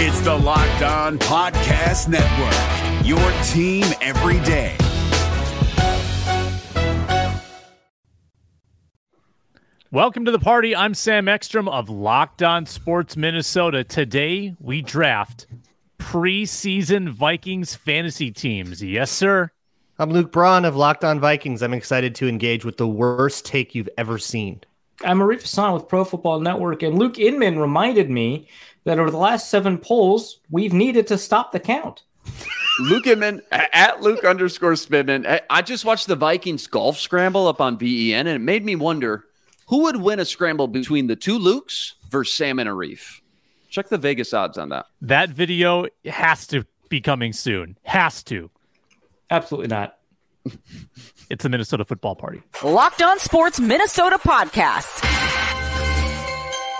It's the Locked On Podcast Network, your team every day. Welcome to the party. I'm Sam Ekstrom of Locked On Sports Minnesota. Today we draft preseason Vikings fantasy teams. Yes, sir. I'm Luke Braun of Locked On Vikings. I'm excited to engage with the worst take you've ever seen. I'm Arif Hassan with Pro Football Network, and Luke Inman reminded me that over the last seven polls, we've needed to stop the count. Luke Inman at Luke underscore Spinman. Eh, I just watched the Vikings golf scramble up on VEN, and it made me wonder who would win a scramble between the two Lukes versus Sam and Arif? Check the Vegas odds on that. That video has to be coming soon. Has to. Absolutely not. it's a Minnesota football party. Locked on Sports Minnesota podcast.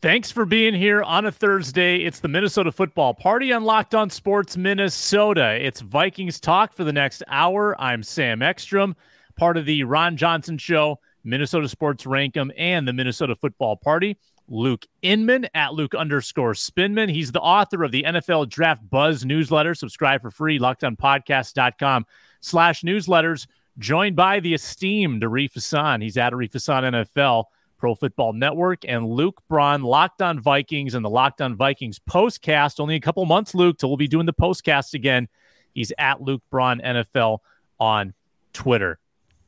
Thanks for being here on a Thursday. It's the Minnesota Football Party on Locked On Sports Minnesota. It's Vikings talk for the next hour. I'm Sam Ekstrom, part of the Ron Johnson Show, Minnesota Sports Rankum, and the Minnesota Football Party. Luke Inman at Luke underscore Spinman. He's the author of the NFL Draft Buzz newsletter. Subscribe for free, lockedonpodcast.com slash newsletters. Joined by the esteemed Arif Hassan. He's at Arif Hassan NFL. Pro Football Network, and Luke Braun, Locked On Vikings, and the Locked On Vikings postcast. Only a couple months, Luke, till we'll be doing the postcast again. He's at Luke Braun NFL on Twitter.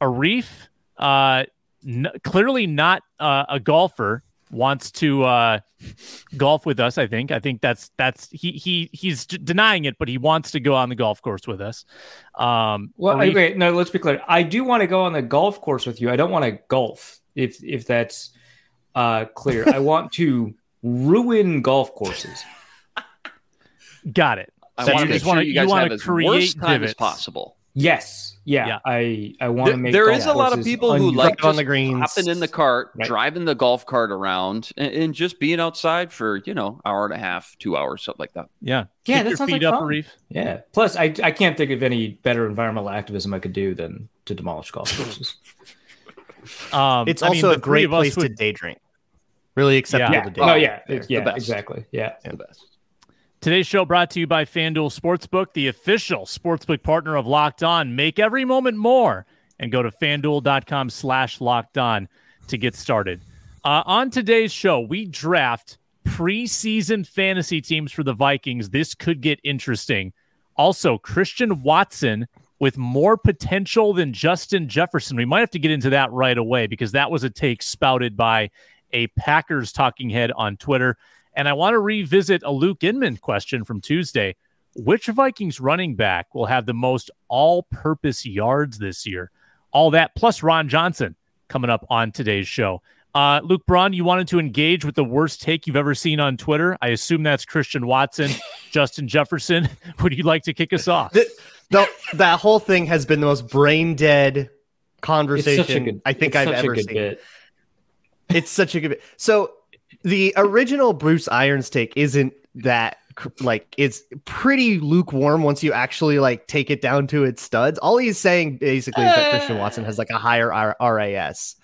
Arif, uh, n- clearly not uh, a golfer, wants to uh, golf with us. I think. I think that's that's he he he's denying it, but he wants to go on the golf course with us. Um, well, Arif, wait, no, let's be clear. I do want to go on the golf course with you. I don't want to golf if if that's uh, clear. I want to ruin golf courses. Got it. I So want you to just wanna- you you guys wanna create worst time as possible. Yes, yeah, Yeah. I I want to make. There is a lot of courses people who like Put on just the greens. hopping in the cart, Right. driving the golf cart around, and, and just being outside for you know hour and a half, two hours, something like that. Yeah. Yeah, Kick that your sounds feet like up, fun. Arif. Yeah. Plus, I I can't think of any better environmental activism I could do than to demolish golf courses. Um, It's I also the a great of us place to would- day drink. Really acceptable Yeah. to day Oh, drink. yeah, there, it's- the yeah, best. exactly. Yeah. The best. Today's show brought to you by FanDuel Sportsbook, the official sportsbook partner of Locked On. Make every moment more and go to fanduel.com slash locked on to get started. Uh, on today's show, we draft preseason fantasy teams for the Vikings. This could get interesting. Also, Christian Watson with more potential than Justin Jefferson. We might have to get into that right away because that was a take spouted by a Packers talking head on Twitter. And I want to revisit a Luke Inman question from Tuesday. Which Vikings running back will have the most all purpose yards this year? All that plus Ron Johnson coming up on today's show. Uh, Luke Braun, you wanted to engage with the worst take you've ever seen on Twitter. I assume that's Christian Watson, Justin Jefferson. Would you like to kick us off? The, the, that whole thing has been the most brain dead conversation good. I think I've ever seen. bit. It's such a good bit. So the original Bruce Irons take isn't that like it's pretty lukewarm once you actually like take it down to its studs. All he's saying basically is that Christian Watson has like a higher R- RAS.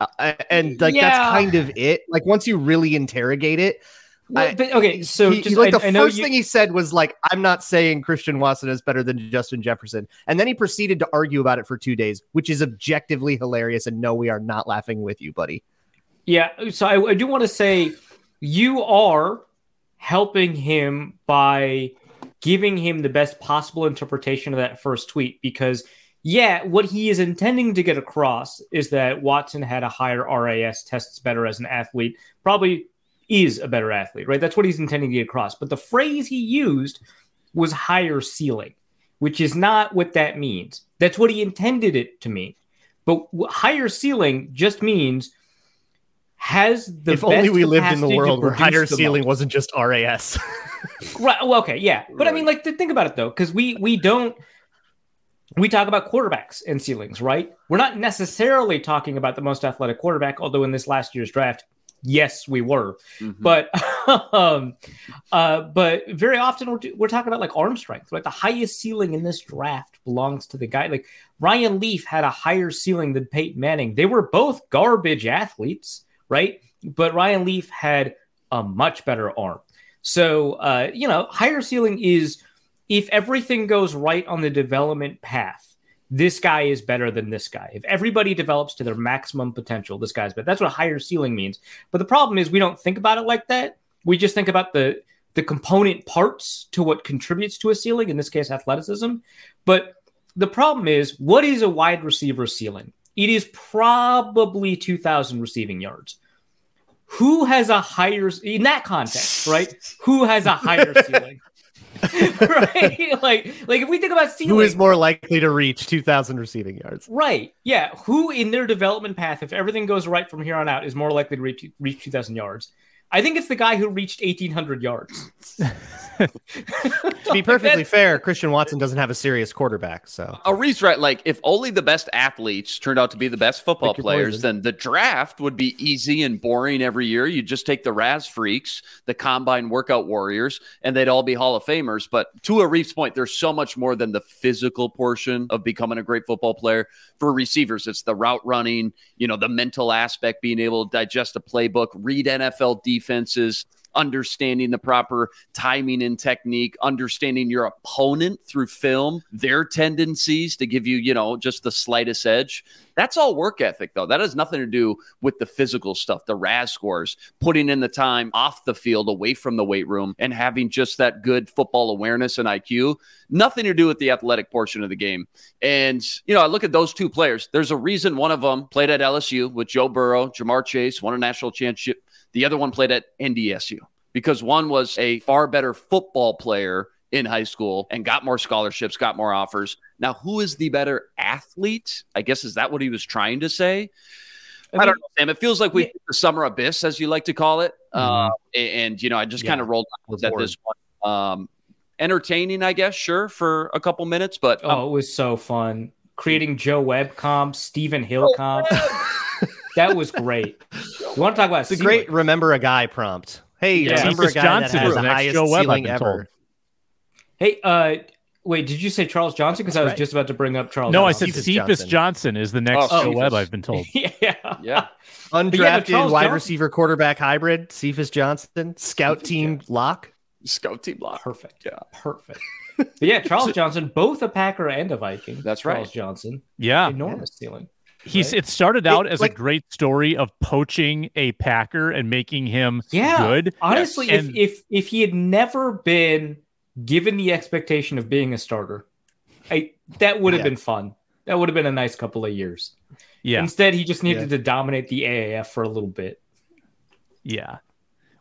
Uh, and like Yeah. that's kind of it. Like once you really interrogate it, Well, I- but, okay, so he- just like I, the I first you, thing he said was like, "I'm not saying Christian Watson is better than Justin Jefferson," and then he proceeded to argue about it for two days, which is objectively hilarious. And no, we are not laughing with you, buddy. Yeah, so I, I do want to say you are helping him by giving him the best possible interpretation of that first tweet because yeah, what he is intending to get across is that Watson had a higher RAS, tests better as an athlete, probably is a better athlete, right? That's what he's intending to get across. But the phrase he used was higher ceiling, which is not what that means. That's what he intended it to mean. But higher ceiling just means has the if only we lived in the world where higher ceiling most. wasn't just RAS. Right. Well, okay. Yeah. But I mean, like, think about it though, because we we don't we talk about quarterbacks and ceilings, right? We're not necessarily talking about the most athletic quarterback, although in this last year's draft, yes, we were. Mhm. But um, uh, but very often we're, we're talking about like arm strength. Like the highest ceiling in this draft belongs to the guy. Like Ryan Leaf had a higher ceiling than Peyton Manning. They were both garbage athletes, right? But Ryan Leaf had a much better arm. So uh, you know, higher ceiling is if everything goes right on the development path. This guy is better than this guy. If everybody develops to their maximum potential, this guy's better. That's what a higher ceiling means. But the problem is we don't think about it like that. We just think about the the component parts to what contributes to a ceiling, in this case, athleticism. But the problem is, what is a wide receiver ceiling? It is probably 2,000 receiving yards. Who has a higher, in that context, right? Who has a higher ceiling? right? Like, like if we think about ceiling, Who is more likely to reach 2,000 receiving yards? Right. Yeah. Who in their development path, if everything goes right from here on out, is more likely to reach, reach 2,000 yards? I think it's the guy who reached 1,800 yards. To be perfectly fair, Christian Watson doesn't have a serious quarterback, so Arif right, like if only the best athletes turned out to be the best football Pick players, poison. then the draft would be easy and boring every year. You just take the RAS freaks, the combine workout warriors, and they'd all be Hall of Famers. But to Arif's point, there's so much more than the physical portion of becoming a great football player. For receivers, it's the route running, you know, the mental aspect, being able to digest a playbook, read NFL defenses, understanding the proper timing and technique, understanding your opponent through film, their tendencies to give you, you know, just the slightest edge. That's all work ethic, though. That has nothing to do with the physical stuff, the RAS scores, putting in the time off the field, away from the weight room, and having just that good football awareness and IQ. Nothing to do with the athletic portion of the game. And, you know, I look at those two players. There's a reason one of them played at LSU with Joe Burrow, Ja'Marr Chase, won a national championship. The other one played at NDSU because one was a far better football player in high school and got more scholarships, got more offers. Now, who is the better athlete? I guess is that what he was trying to say? I, don't know, Sam. It feels like we Yeah. hit the summer abyss, as you like to call it. Mhm. Uh, and, you know, I just Yeah, kind of rolled my eyes we're at this one. Um, entertaining, I guess, sure, for a couple minutes, but um, Oh, it was so fun. Creating Joe Webb comp, Stephen Hill comp. that was great. You want to talk about it's a ceiling? great remember a guy prompt. Hey, Yeah. remember Cephus a guy Johnson that has the the highest Joe ceiling been ever. Hey, uh, wait, did you say Charles Johnson? Because I was right. just about to bring up Charles. No, I Johnson. said Cephus Cephus Johnson. Johnson is the next Oh, Joe Webb. I've been told. yeah, yeah. Undrafted Charles wide Johnson- receiver quarterback hybrid, Cephus Johnson, scout team lock. Scout team lock. perfect. Yeah. perfect. But yeah, Charles Johnson, both a Packer and a Viking. That's right. Charles. Johnson, Yeah, enormous ceiling. He's. right? It started out It- as like- a great story of poaching a Packer and making him Yeah, good. Honestly, And- if if if he had never been given the expectation of being a starter, I that would have Yeah. been fun. That would have been a nice couple of years. Yeah, Instead, he just needed to dominate the AAF for a little bit. yeah.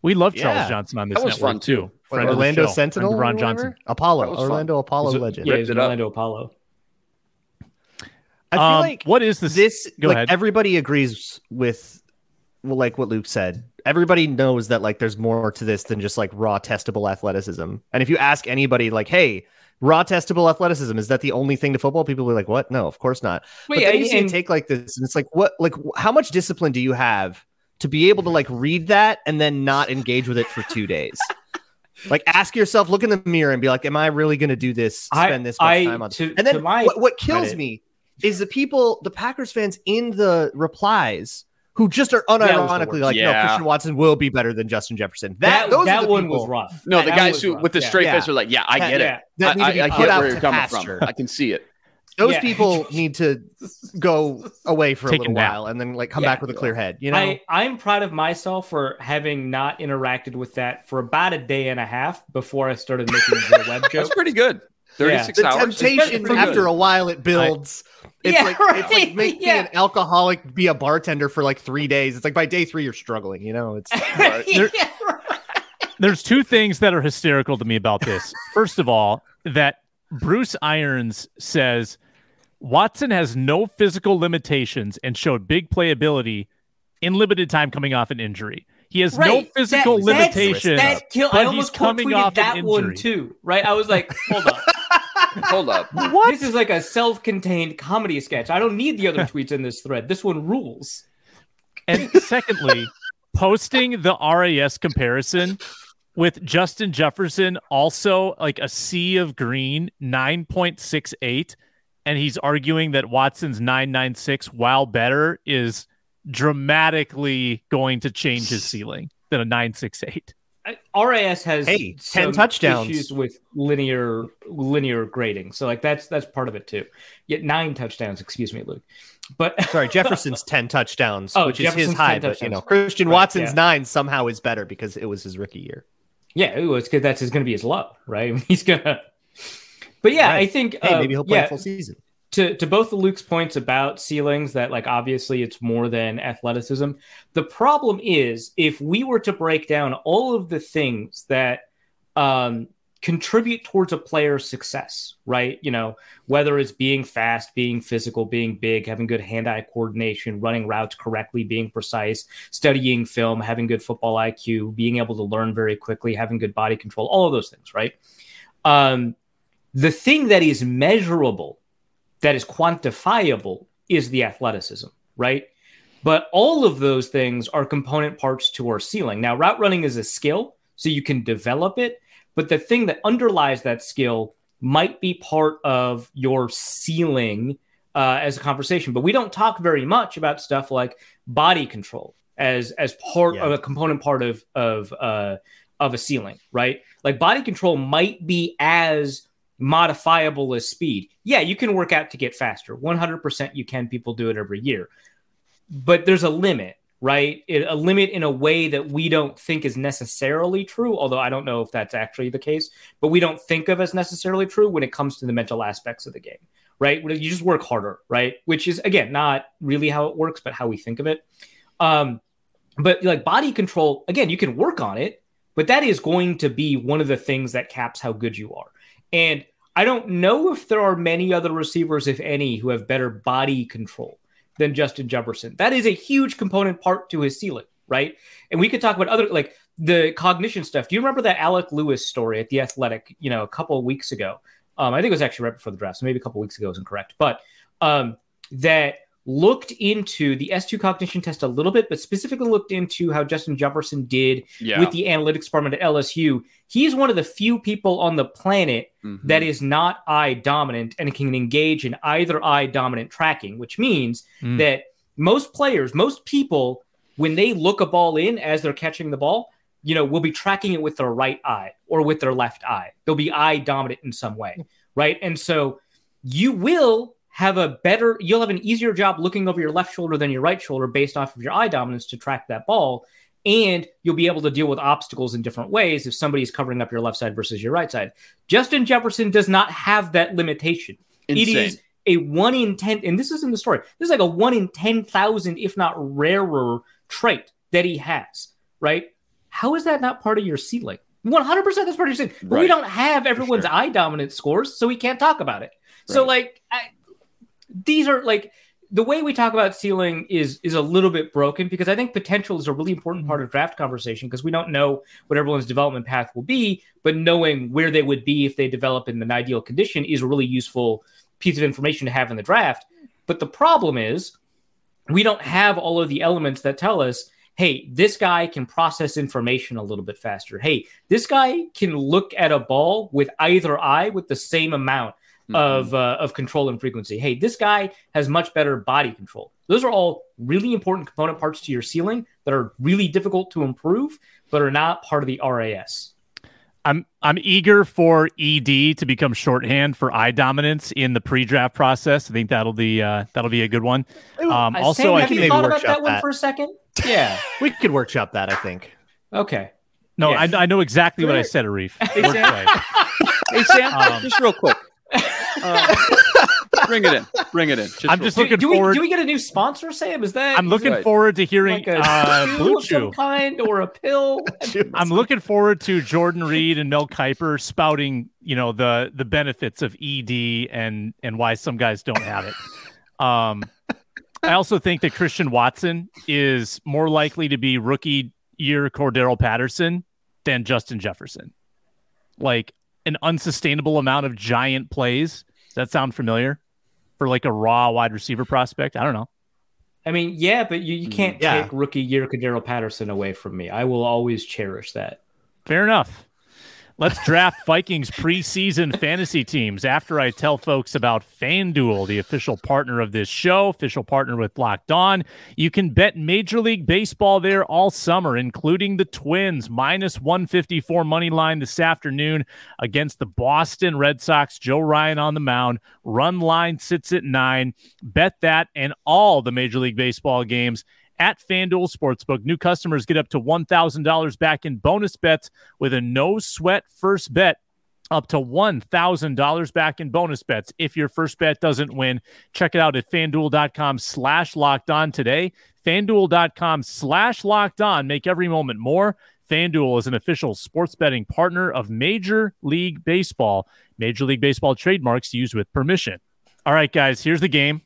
We love Charles Yeah. Johnson on this That was network fun, too. too. Friend Orlando Sentinel, friend Ron? Johnson. Apollo, That fun. Orlando Apollo legend. Yeah, Ripped it up. Orlando Apollo. I feel Um, like what is this? this Go like ahead. everybody agrees with well, like what Luke said. Everybody knows that like there's more to this than just like raw testable athleticism. And if you ask anybody like, hey, raw testable athleticism, is that the only thing to football? People will be like, what? No, of course not. but Wait, then you and- see a and- take like this, and it's like, what like how much discipline do you have to be able to like read that and then not engage with it for two days? like ask yourself, look in the mirror and be like, Am I really gonna do this? I- Spend this much I- time on to- and then to my what, what kills credit- me is the people, the Packers fans in the replies who just are unironically worst. like, no, Christian Watson will be better than Justin Jefferson. That, That, those that are the one people, was rough. No, the That guys who rough, with the straight Yeah. face are like, yeah, I Yeah, get yeah. it. that need I, to be I, I put get out where to you're coming from. pasture. I can see it. Those Yeah. people need to go away for a Take a little while and then like come Yeah. back with a clear head. You know, I, I'm proud of myself for having not interacted with that for about a day and a half before I started making the web joke. That's pretty good. 36 The hours. temptation pretty after good. a while it builds. It's Yeah, like it's like right, making yeah. an alcoholic be a bartender for like three days. It's like by day three you're struggling. You know, it's There- There's two things that are hysterical to me about this. First of all, that Bruce Irons says Watson has no physical limitations and showed big playability in limited time coming off an injury. He has no physical That- that's- limitations. That kill, but I he's almost coming coming off an that one too, right? I was like, hold up. Hold up. What? This is like a self-contained comedy sketch. I don't need the other tweets in this thread. This one rules. And secondly, posting the RAS comparison with Justin Jefferson also like a sea of green 9.68 and he's arguing that Watson's 996 while better is dramatically going to change his ceiling than a 968. I- RAS has Hey, 10 touchdowns. issues with linear linear grading, so like that's that's part of it too. Yet nine touchdowns, excuse me, Luke. But sorry. Jefferson's ten touchdowns, Oh, which is his high. 10 But you know. Christian Right, Watson's yeah. nine somehow is better because it was his rookie year. yeah, it was good. That's going to be his low, right? He's gonna. But yeah, Right. I think Hey, uh, maybe he'll play yeah, a full season. To to both of Luke's points about ceilings that like obviously it's more than athleticism. The problem is if we were to break down all of the things that um contribute towards a player's success, right? You know, whether it's being fast, being physical, being big, having good hand-eye coordination, running routes correctly, being precise, studying film, having good football IQ, being able to learn very quickly, having good body control, all of those things, right? Um the thing that is measurable that is quantifiable is the athleticism, right? But all of those things are component parts to our ceiling. Now, route running is a skill, so you can develop it. But the thing that underlies that skill might be part of your ceiling uh, as a conversation. But we don't talk very much about stuff like body control as as part Yeah. of a component part of of uh, of a ceiling, right? Like body control might be as modifiable as speed. Yeah, you can work out to get faster. 100% you can. People do it every year. But there's a limit, right? It, a limit in a way that we don't think is necessarily true, although I don't know if that's actually the case, but we don't think of as necessarily true when it comes to the mental aspects of the game, right? You just work harder, right? Which is, again, not really how it works, but how we think of it. Um, but like body control, again, you can work on it, but that is going to be one of the things that caps how good you are. And I don't know if there are many other receivers, if any, who have better body control than Justin Jefferson. That is a huge component part to his ceiling, right? And we could talk about other like the cognition stuff. Do you remember that Alec Lewis story at the Athletic? You know, a couple of weeks ago. Um, I think it was actually right before the draft, so maybe a couple of weeks ago is incorrect, but um, that looked into the S2 cognition test a little bit, but specifically looked into how Justin Jefferson did Yeah. with the analytics department at LSU. He's one of the few people on the planet Mhm. that is not eye dominant and can engage in either eye dominant tracking, which means Mm. that most players, most people, when they look a ball in as they're catching the ball, you know, will be tracking it with their right eye or with their left eye. They'll be eye dominant in some way, right? And so you will have a better, you'll have an easier job looking over your left shoulder than your right shoulder based off of your eye dominance to track that ball. And you'll be able to deal with obstacles in different ways if somebody's covering up your left side versus your right side. Justin Jefferson does not have that limitation. It Insane. is a one in 10, and this is in the story. This is like a one in 10,000, if not rarer trait that he has, right? How is that not part of your ceiling? 100% that's part of your ceiling. But we don't have everyone's sure. eye dominant scores, so we can't talk about it. So, like, I, these are like the way we talk about ceiling is is a little bit broken because I think potential is a really important mm-hmm. part of draft conversation because we don't know what everyone's development path will be, but knowing where they would be if they develop in an ideal condition is a really useful piece of information to have in the draft. But the problem is we don't have all of the elements that tell us, hey, this guy can process information a little bit faster. Hey, this guy can look at a ball with either eye with the same amount Mhm. of uh, of control and frequency. Hey, this guy has much better body control. Those are all really important component parts to your ceiling that are really difficult to improve, but are not part of the RAS. I'm I'm eager for ED to become shorthand for eye dominance in the pre-draft process. I think that'll be uh, that'll be a good one. Um, Uh, also, Sam, I have think you thought about workshop that one that. for a second? Yeah. We could workshop that, I think. Okay. no, yeah. I, I know exactly what I said, Arif. Hey, Work Sam. Hey Sam, Um, just real quick. Bring it in. Bring it in. I'm just Do, looking do we forward. do we get a new sponsor, Sam? Is that I'm looking Right. forward to hearing like a uh, Blue of some Chew. kind or a pill? I'm looking forward to Jordan Reid and Mel Kiper spouting, you know, the the benefits of ED and and why some guys don't have it. Um, I also think that Christian Watson is more likely to be rookie year Cordarrelle Patterson than Justin Jefferson. Like an unsustainable amount of giant plays. Does that sound familiar? For like a raw wide receiver prospect? I don't know. I mean, yeah, but you, you hmm. can't Yeah. take rookie year Cordarrelle Patterson away from me. I will always cherish that. Fair enough. Let's draft Vikings preseason fantasy teams after I tell folks about FanDuel, the official partner of this show, official partner with Locked On. You can bet Major League Baseball there all summer, including the Twins, minus 154 money line this afternoon against the Boston Red Sox. Joe Ryan on the mound. Run line sits at nine. Bet that and all the Major League Baseball games at FanDuel Sportsbook. New customers get up to $1,000 back in bonus bets with a no sweat first bet. Up to $1,000 back in bonus bets if your first bet doesn't win. Check it out at fanduel.com slash locked on today. Fanduel.com slash locked on. Make every moment more. FanDuel is an official sports betting partner of Major League Baseball. Major League Baseball trademarks used with permission. All right, guys, here's the game.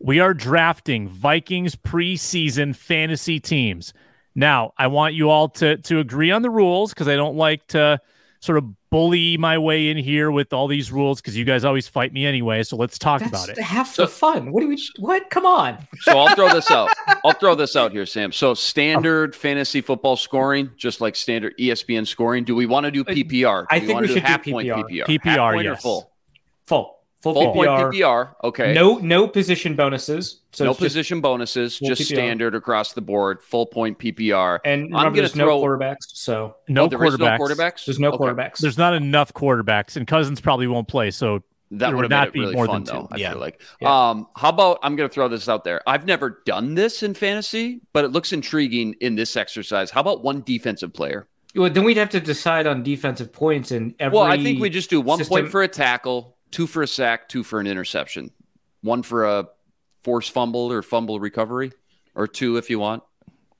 We are drafting Vikings preseason fantasy teams. Now, I want you all to to agree on the rules because I don't like to sort of bully my way in here with all these rules because you guys always fight me anyway. So let's talk That's about it. half the fun. What do we? What? Come on. So I'll throw this out. I'll throw this out here, Sam. So standard fantasy football scoring, just like standard ESPN scoring. Do we want to do uh, PPR? Do I think wanna we do should do half point PPR. PPR. PPR, Half point or yes. full. Full. Full, Full point PPR. PPR. Okay. No, no position bonuses. So no it's just- position bonuses, just PPR. standard across the board. Full point PPR. and I'm remember, gonna there's no throw- quarterbacks. So No Oh, there is quarterbacks. no quarterbacks. there's no Okay. quarterbacks. There's not enough quarterbacks, and Cousins probably won't play. So That would would not be really more fun, than though. two. I Yeah. feel like. Yeah. Um, how about I'm going to throw this out there. I've never done this in fantasy, but it looks intriguing in this exercise. How about one defensive player? well, then we'd have to decide on defensive points and every. well, I think we just do one system- point for a tackle, two for a sack, two for an interception, one for a forced fumble or fumble recovery, or two if you want.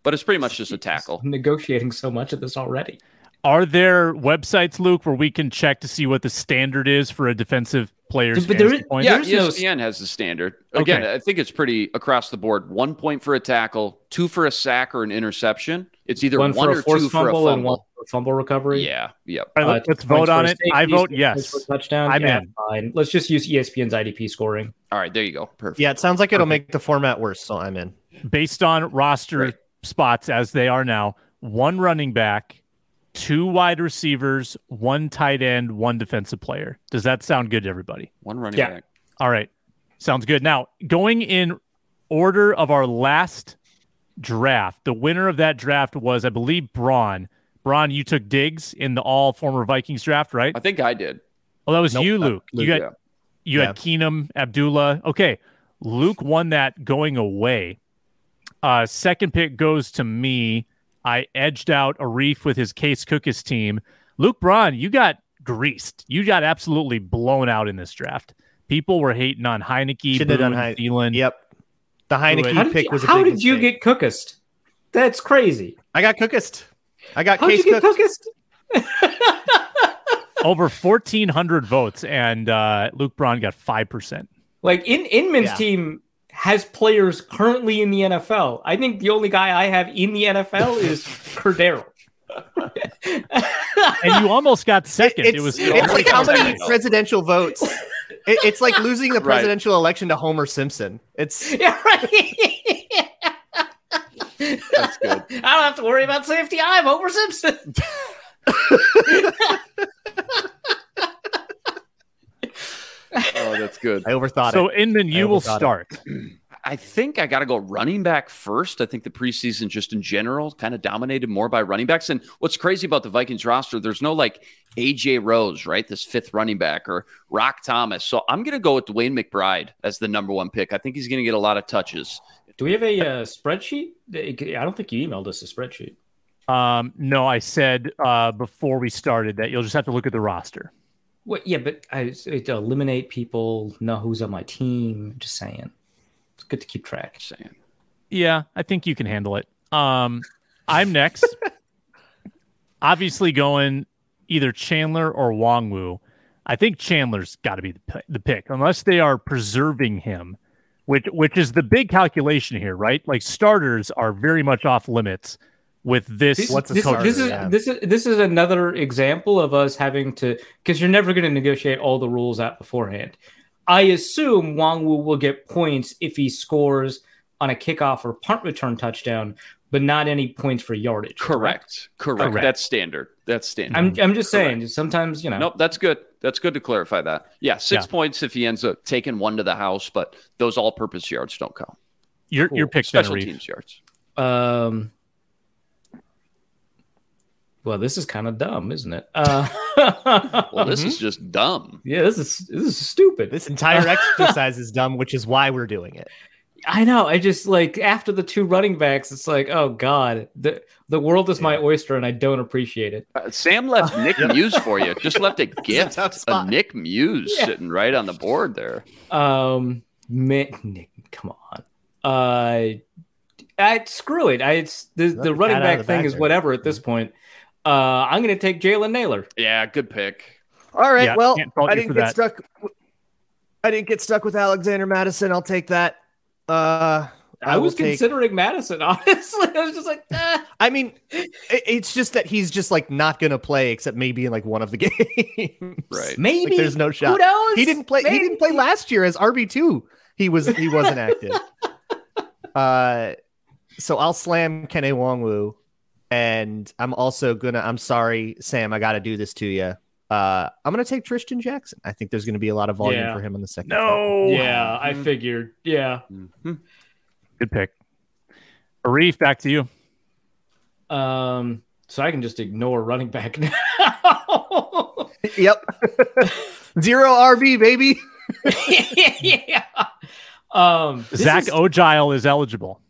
But it's pretty much just a tackle. negotiating so much of this already. Are there websites, Luke, where we can check to see what the standard is for a defensive player's But there fantasy is- points? Yeah, There's no- ESPN has the standard. Again, Okay. I think it's pretty across the board. One point for a tackle, two for a sack or an interception. It's either One one, for or a forced two for a fumble and one fumble. for a fumble recovery. Yeah, yep. All right, Uh, let- let's vote on for it. I safety, vote yes. for a touchdown. I'm yeah, in. fine. Let's just use ESPN's IDP scoring. All right, there you go. Perfect. Yeah, it sounds like it'll make the format worse, so I'm in. Based on roster Right. spots as they are now, one running back, two wide receivers, one tight end, one defensive player. Does that sound good to everybody? One running Yeah. back. All right. Sounds good. Now, going in order of our last draft, the winner of that draft was, I believe, Braun. Braun, you took Diggs in the all former Vikings draft, right? I think I did. Oh, that was Nope, you, not Luke. You Luke, got you had Keenum, Abdullah. Okay. Luke won that going away. Uh, second pick goes to me. I edged out Arif with his Case Cookis team. Luke Braun, you got greased. You got absolutely blown out in this draft. People were hating on Heinicke, Shouldn't Boone, Heine- Thielen. Yep. The Heinicke How pick you, was a how big did you mistake. get cookest? That's crazy. I got cookist. I got How did case you get cooked. Over 1,400 votes, and uh, Luke Braun got 5%. Like in Inman's Yeah. team has players currently in the NFL. I think the only guy I have in the NFL is Cordarrelle. And you almost got second. It's, it was it's like how many presidential votes? It, it's like losing the Right. presidential election to Homer Simpson. It's yeah, right. That's good. I don't have to worry about safety. I'm Homer Simpson. Oh, that's good. I overthought so it. So Inman, you will overthought it. start. I think I got to go running back first. I think the preseason, just in general, kind of dominated more by running backs. And what's crazy about the Vikings roster, there's no like AJ Rose, right? This fifth running back or Rock Thomas. So I'm going to go with DeWayne McBride as the number one pick. I think he's going to get a lot of touches. Do we have a uh, spreadsheet? I don't think you emailed us a spreadsheet. Um, no, I said uh, before we started that you'll just have to look at the roster. What? Yeah, but I to eliminate people, know who's on my team. Just saying, it's good to keep track. Saying. Yeah, I think you can handle it. Um, I'm next. Obviously, going either Chandler or Nwangwu. I think Chandler's got to be the, the pick, unless they are preserving him, which which is the big calculation here, right? Like starters are very much off limits with this. This, What's this, this is Yeah. this is this is another example of us having to because you're never going to negotiate all the rules out beforehand. I assume Nwangwu will get points if he scores on a kickoff or punt return touchdown, but not any points for yardage. Correct. Correct. Correct. That's standard. That's standard. I'm I'm just Correct. saying. Sometimes you know. Nope, that's good. That's good to clarify that. Yeah, six Yeah. points if he ends up taking one to the house, but those all-purpose yards don't count. your your Cool. pick, Special Reeve. teams yards. Um. Well, this is kind of dumb, isn't it? Uh, Well, this is just dumb. yeah, this is this is stupid. This entire exercise is dumb, which is why we're doing it. I know. I just like after the two running backs, it's like, oh god, the the world is my oyster, and I don't appreciate it. Uh, Sam left Nick Muse for you. Just left a gift a, of spot. Nick Muse Yeah. sitting right on the board there. Um, man, Nick, come on. Uh, I screw it. I it's the the the running cat out of back the thing bag is there. whatever at this point. Uh, I'm gonna take Jalen Nailor. Yeah, good pick. All right. Yeah, well, I didn't get that. stuck. I didn't get stuck with Alexander Mattison. I'll take that. Uh, I, will was take- considering Mattison. Honestly, I was just like, ah. I mean, it's just that he's just like not gonna play except maybe in like one of the games. Right. maybe Like, there's no Who shot. knows? He didn't play. He didn't play last year as RB two. He was. He wasn't active. Uh, so I'll slam Kene Nwangwu, and I'm also gonna. I'm sorry, Sam. I got to do this to you. Uh, I'm gonna take Trishton Jackson. I think there's gonna be a lot of volume Yeah. for him in the second. No. Yeah, I figured. Yeah. Mhm. Good pick. Arif, back to you. Um, so I can just ignore running back now. Yep. Zero RB, baby. yeah. Um, this Zach is- Ojile is eligible.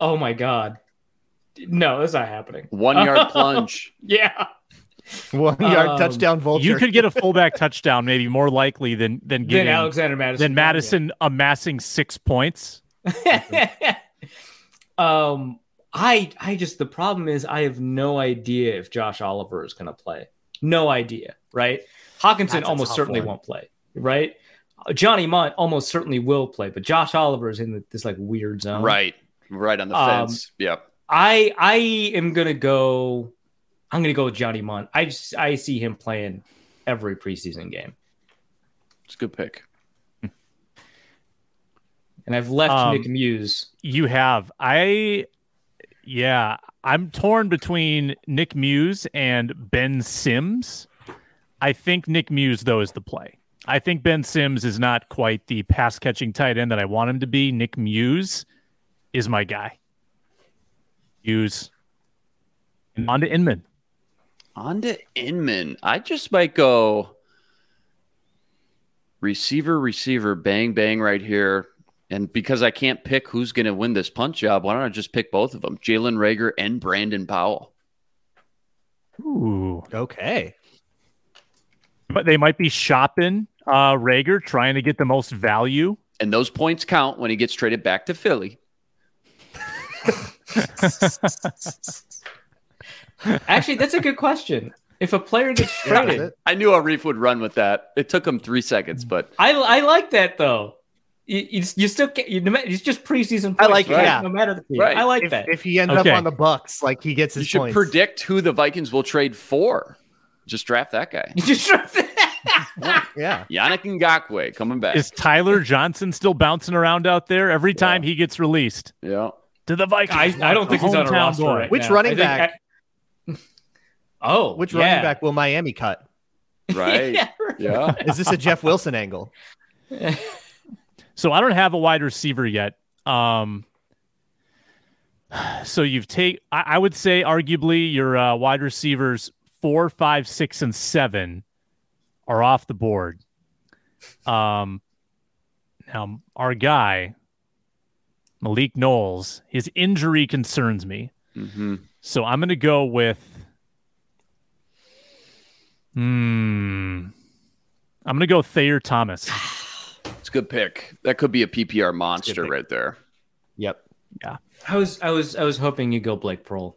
oh my god. No, that's not happening. One yard plunge. Yeah. One yard Um, touchdown vulture. You could get a fullback touchdown, maybe more likely than than Then getting Alexander Mattison. than Mattison amassing six points. um, I I just the problem is I have no idea if Josh Oliver is going to play. No idea, right? Hawkinson That's almost certainly one. won't play, right? Uh, Johnny Mundt almost certainly will play, but Josh Oliver is in the, this like weird zone. Right. Right on the Um, fence. Yep. I I am gonna go. I'm gonna go with Johnny Mundt. I just I see him playing every preseason game, It's a good pick. and I've left Um, Nick Muse. You have. I yeah, I'm torn between Nick Muse and Ben Sims. I think Nick Muse though is the play. I think Ben Sims is not quite the pass catching tight end that I want him to be. Nick Muse is my guy. Muse. And on to Inman. On to Inman. I just might go receiver, receiver, bang, bang right here. And because I can't pick who's going to win this punt job, why don't I just pick both of them? Jalen Reagor and Brandon Powell. Ooh. okay. But they might be shopping uh Reagor, trying to get the most value. And those points count when he gets traded back to Philly. Actually, that's a good question. If a player gets traded, I knew Arif would run with that. It took him three seconds, but I I like that though. You, you, you still get you, no it's just preseason. I like it, right? yeah. No matter the team, Right. I like if, that. if he ends Okay. up on the Bucks, like he gets his. you should points. predict who the Vikings will trade for. Just draft that guy. you just yeah. Yannick Ngakoue coming back. Is Tyler Johnson still bouncing around out there every time he gets released yeah. To the Vikings? I, I don't think he's on a Hometown roster boy. right Which now. running back? I- oh, Which yeah. running back will Miami cut? Right. Yeah. yeah. Is this a Jeff Wilson angle? So I don't have a wide receiver yet. Um, so you've take. I, I would say arguably your uh, wide receivers four, five, six, and seven are off the board. Um, now our guy Malik Knowles, his injury concerns me. hmm So I'm going to go with. Hmm. I'm gonna go Thayer Thomas. It's a good pick. That could be a PPR monster pick. right there. Yep. Yeah. I was I was I was hoping you'd go Blake Proehl.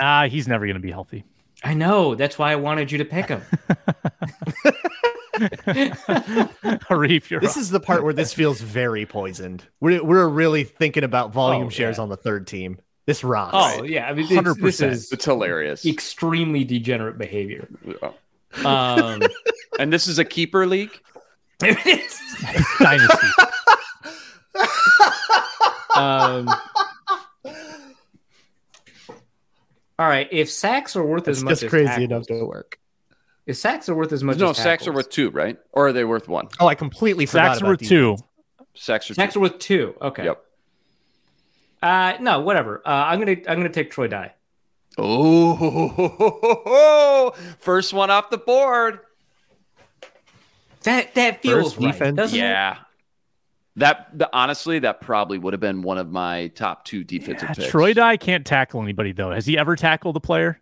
Ah, he's never gonna be healthy. I know. That's why I wanted you to pick him. Arif, you're This is the part where this feels very poisoned. We're, we're really thinking about volume Oh, shares yeah. on the third team. This rocks. oh yeah, I mean it's, 100%. is It's hilarious. extremely degenerate behavior. Yeah. Um, And this is a keeper league. dynasty. um, all right, if sacks are worth It's as much just as crazy tackles, enough to work. If sacks are worth as much no, as sacks are worth two, right? Or are they worth one? Oh, I completely forgot Sacks about were these. two. Sacks are sacks two. are worth two. Okay. Yep. Uh, no, whatever. Uh, I'm gonna I'm gonna take Troy Dye. Oh, first one off the board. That that feels First right, defense? doesn't it? Yeah. That the, honestly, that probably would have been one of my top two defensive picks. Troy Dye can't tackle anybody though. Has he ever tackled a player?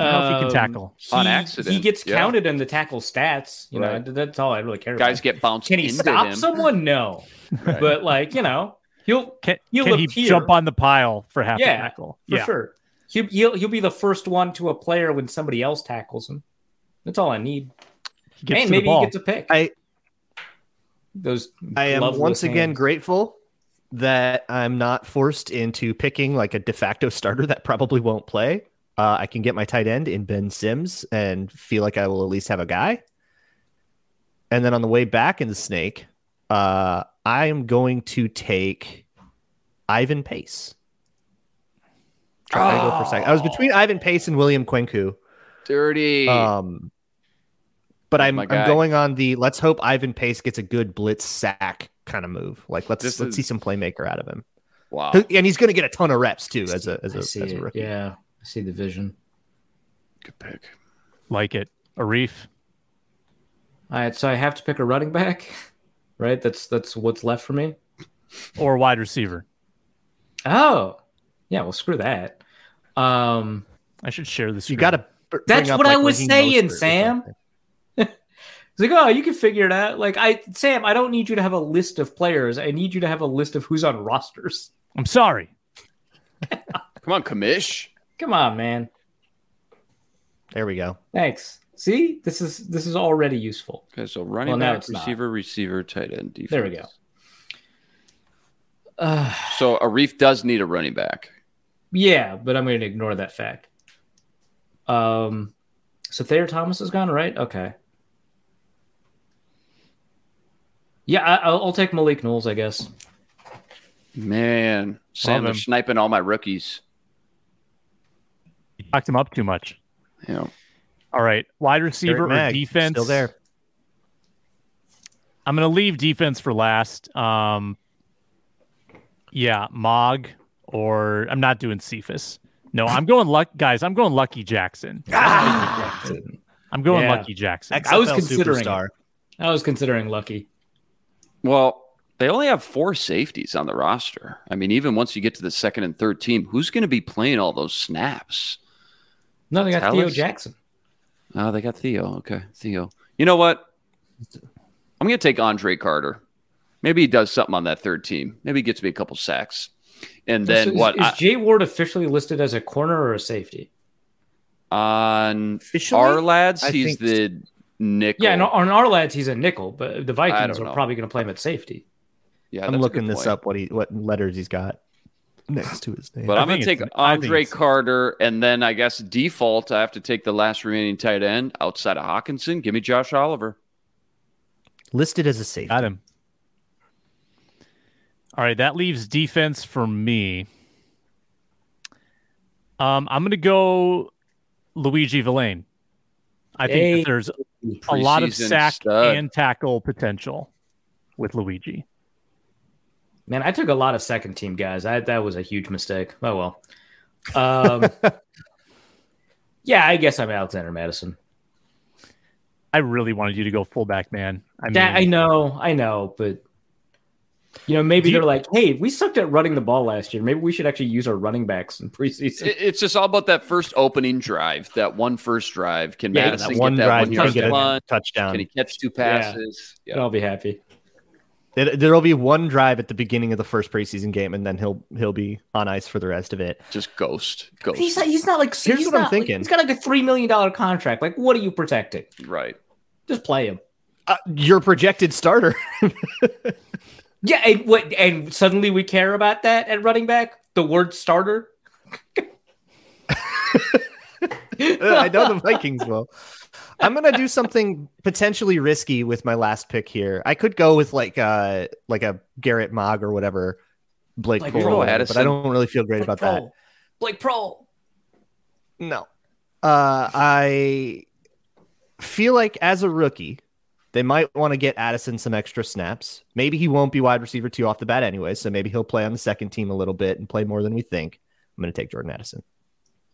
I don't know if he can Um, tackle. On he- accident, He gets yeah. counted in the tackle stats. You Right. know, that's all I really care about. Guys about. get bounced Can he into stop him. someone? No. But like, you know, he'll Can, He'll can he jump on the pile for half Yeah, a tackle? for sure. He'll, he'll he'll be the first one to a player when somebody else tackles him. That's all I need. He gets and to maybe he gets a pick. I Those I am gloveless once again grateful that I'm not forced into picking like a de facto starter that probably won't play. Uh, I can get my tight end in Ben Sims and feel like I will at least have a guy. And then on the way back in the snake, uh, I am going to take Ivan Pace. Try to go for a second. I was between Ivan Pace and William Kwenkeu. Dirty. Um, but I'm I'm going on the let's hope Ivan Pace gets a good blitz sack kind of move. Like let's This let's is- see some playmaker out of him, wow. and he's going to get a ton of reps too as a as I a, as a rookie. Yeah, I see the vision. Good pick. like it. Arif. All right, so I have to pick a running back, right? That's that's what's left for me. or wide receiver. Oh, yeah. Well, screw that. Um, I should share this. You got to. That's what I was saying, Sam. it's like, oh, you can figure it out. Like, I, Sam, I don't need you to have a list of players. I need you to have a list of who's on rosters. I'm sorry. Come on, commish. Come on, man. There we go. Thanks. See, this is this is already useful. Okay, so running Well, back, it's not. receiver, receiver, tight end, defense. There we go. Uh, So Arif does need a running back. yeah, but I'm going to ignore that fact. Um, so Thayer Thomas is gone, right? Okay. Yeah, I, I'll, I'll take Malik Knowles, I guess. Man, Sam Love is sniping all my rookies. You him up too much. You know, All right. Wide receiver Derek or Mag, defense? still there. I'm going to leave defense for last. Um, yeah, Mog or I'm not doing Cephus. No, I'm going luck guys. I'm going Lucky Jackson. I'm going Yeah. Lucky Jackson. I was considering superstar. I was considering Lucky. well, they only have four safeties on the roster. I mean, even once you get to the second and third team, who's going to be playing all those snaps? No, they got Tell Theo. Jackson. Oh, they got Theo. Okay, Theo. You know what? I'm going to take Andre Carter. Maybe he does something on that third team. Maybe he gets me a couple sacks. And then So is, what? Is I- Jay Ward officially listed as a corner or a safety? on Officially, Ourlads, I he's think- the nickel. Yeah, on Ourlads, he's a nickel, but the Vikings are know. probably going to play him at safety. Yeah, I'm looking this point. up. What he what letters he's got next to his name. But I I'm going to take it's- I think Andre Carter, and then I guess default, I have to take the last remaining tight end outside of Hawkinson. Give me Josh Oliver. Listed as a safety. Got him. All right, that leaves defense for me. Um, I'm going to go Luigi Vilain. I think Hey. that there's a lot of sack stud. and tackle potential with Luigi. Man, I took a lot of second team guys. I, that was a huge mistake. Oh well. Um, yeah, I guess I'm Alexander Mattison. I really wanted you to go fullback, man. I mean, Yeah, I know, I know, but You know, maybe you- they're like, "Hey, we sucked at running the ball last year. Maybe we should actually use our running backs in preseason." It's just all about that first opening drive, that one first drive. Can Yeah, That Mattison one get that drive, one you can yard get a run? touchdown. Can he catch two passes? Yeah. I'll be happy. There- There'll be one drive at the beginning of the first preseason game, and then he'll he'll be on ice for the rest of it. Just ghost, ghost. He's not. He's not like. Here's he's what I'm not, like- thinking. he's got like a three million dollar contract. Like, what are you protecting? right. Just play him. Uh, your projected starter. Yeah, and what? And suddenly we care about that at running back. The word starter. I know the Vikings will. I'm gonna do something potentially risky with my last pick here. I could go with like uh like a Garrett Mogg or whatever, Blake Like Proehl, Pro but I don't really feel great about that. Blake Pro. No. Uh, I feel like as a rookie, they might want to get Addison some extra snaps. Maybe he won't be wide receiver two off the bat anyway, so maybe he'll play on the second team a little bit and play more than we think. I'm going to take Jordan Addison.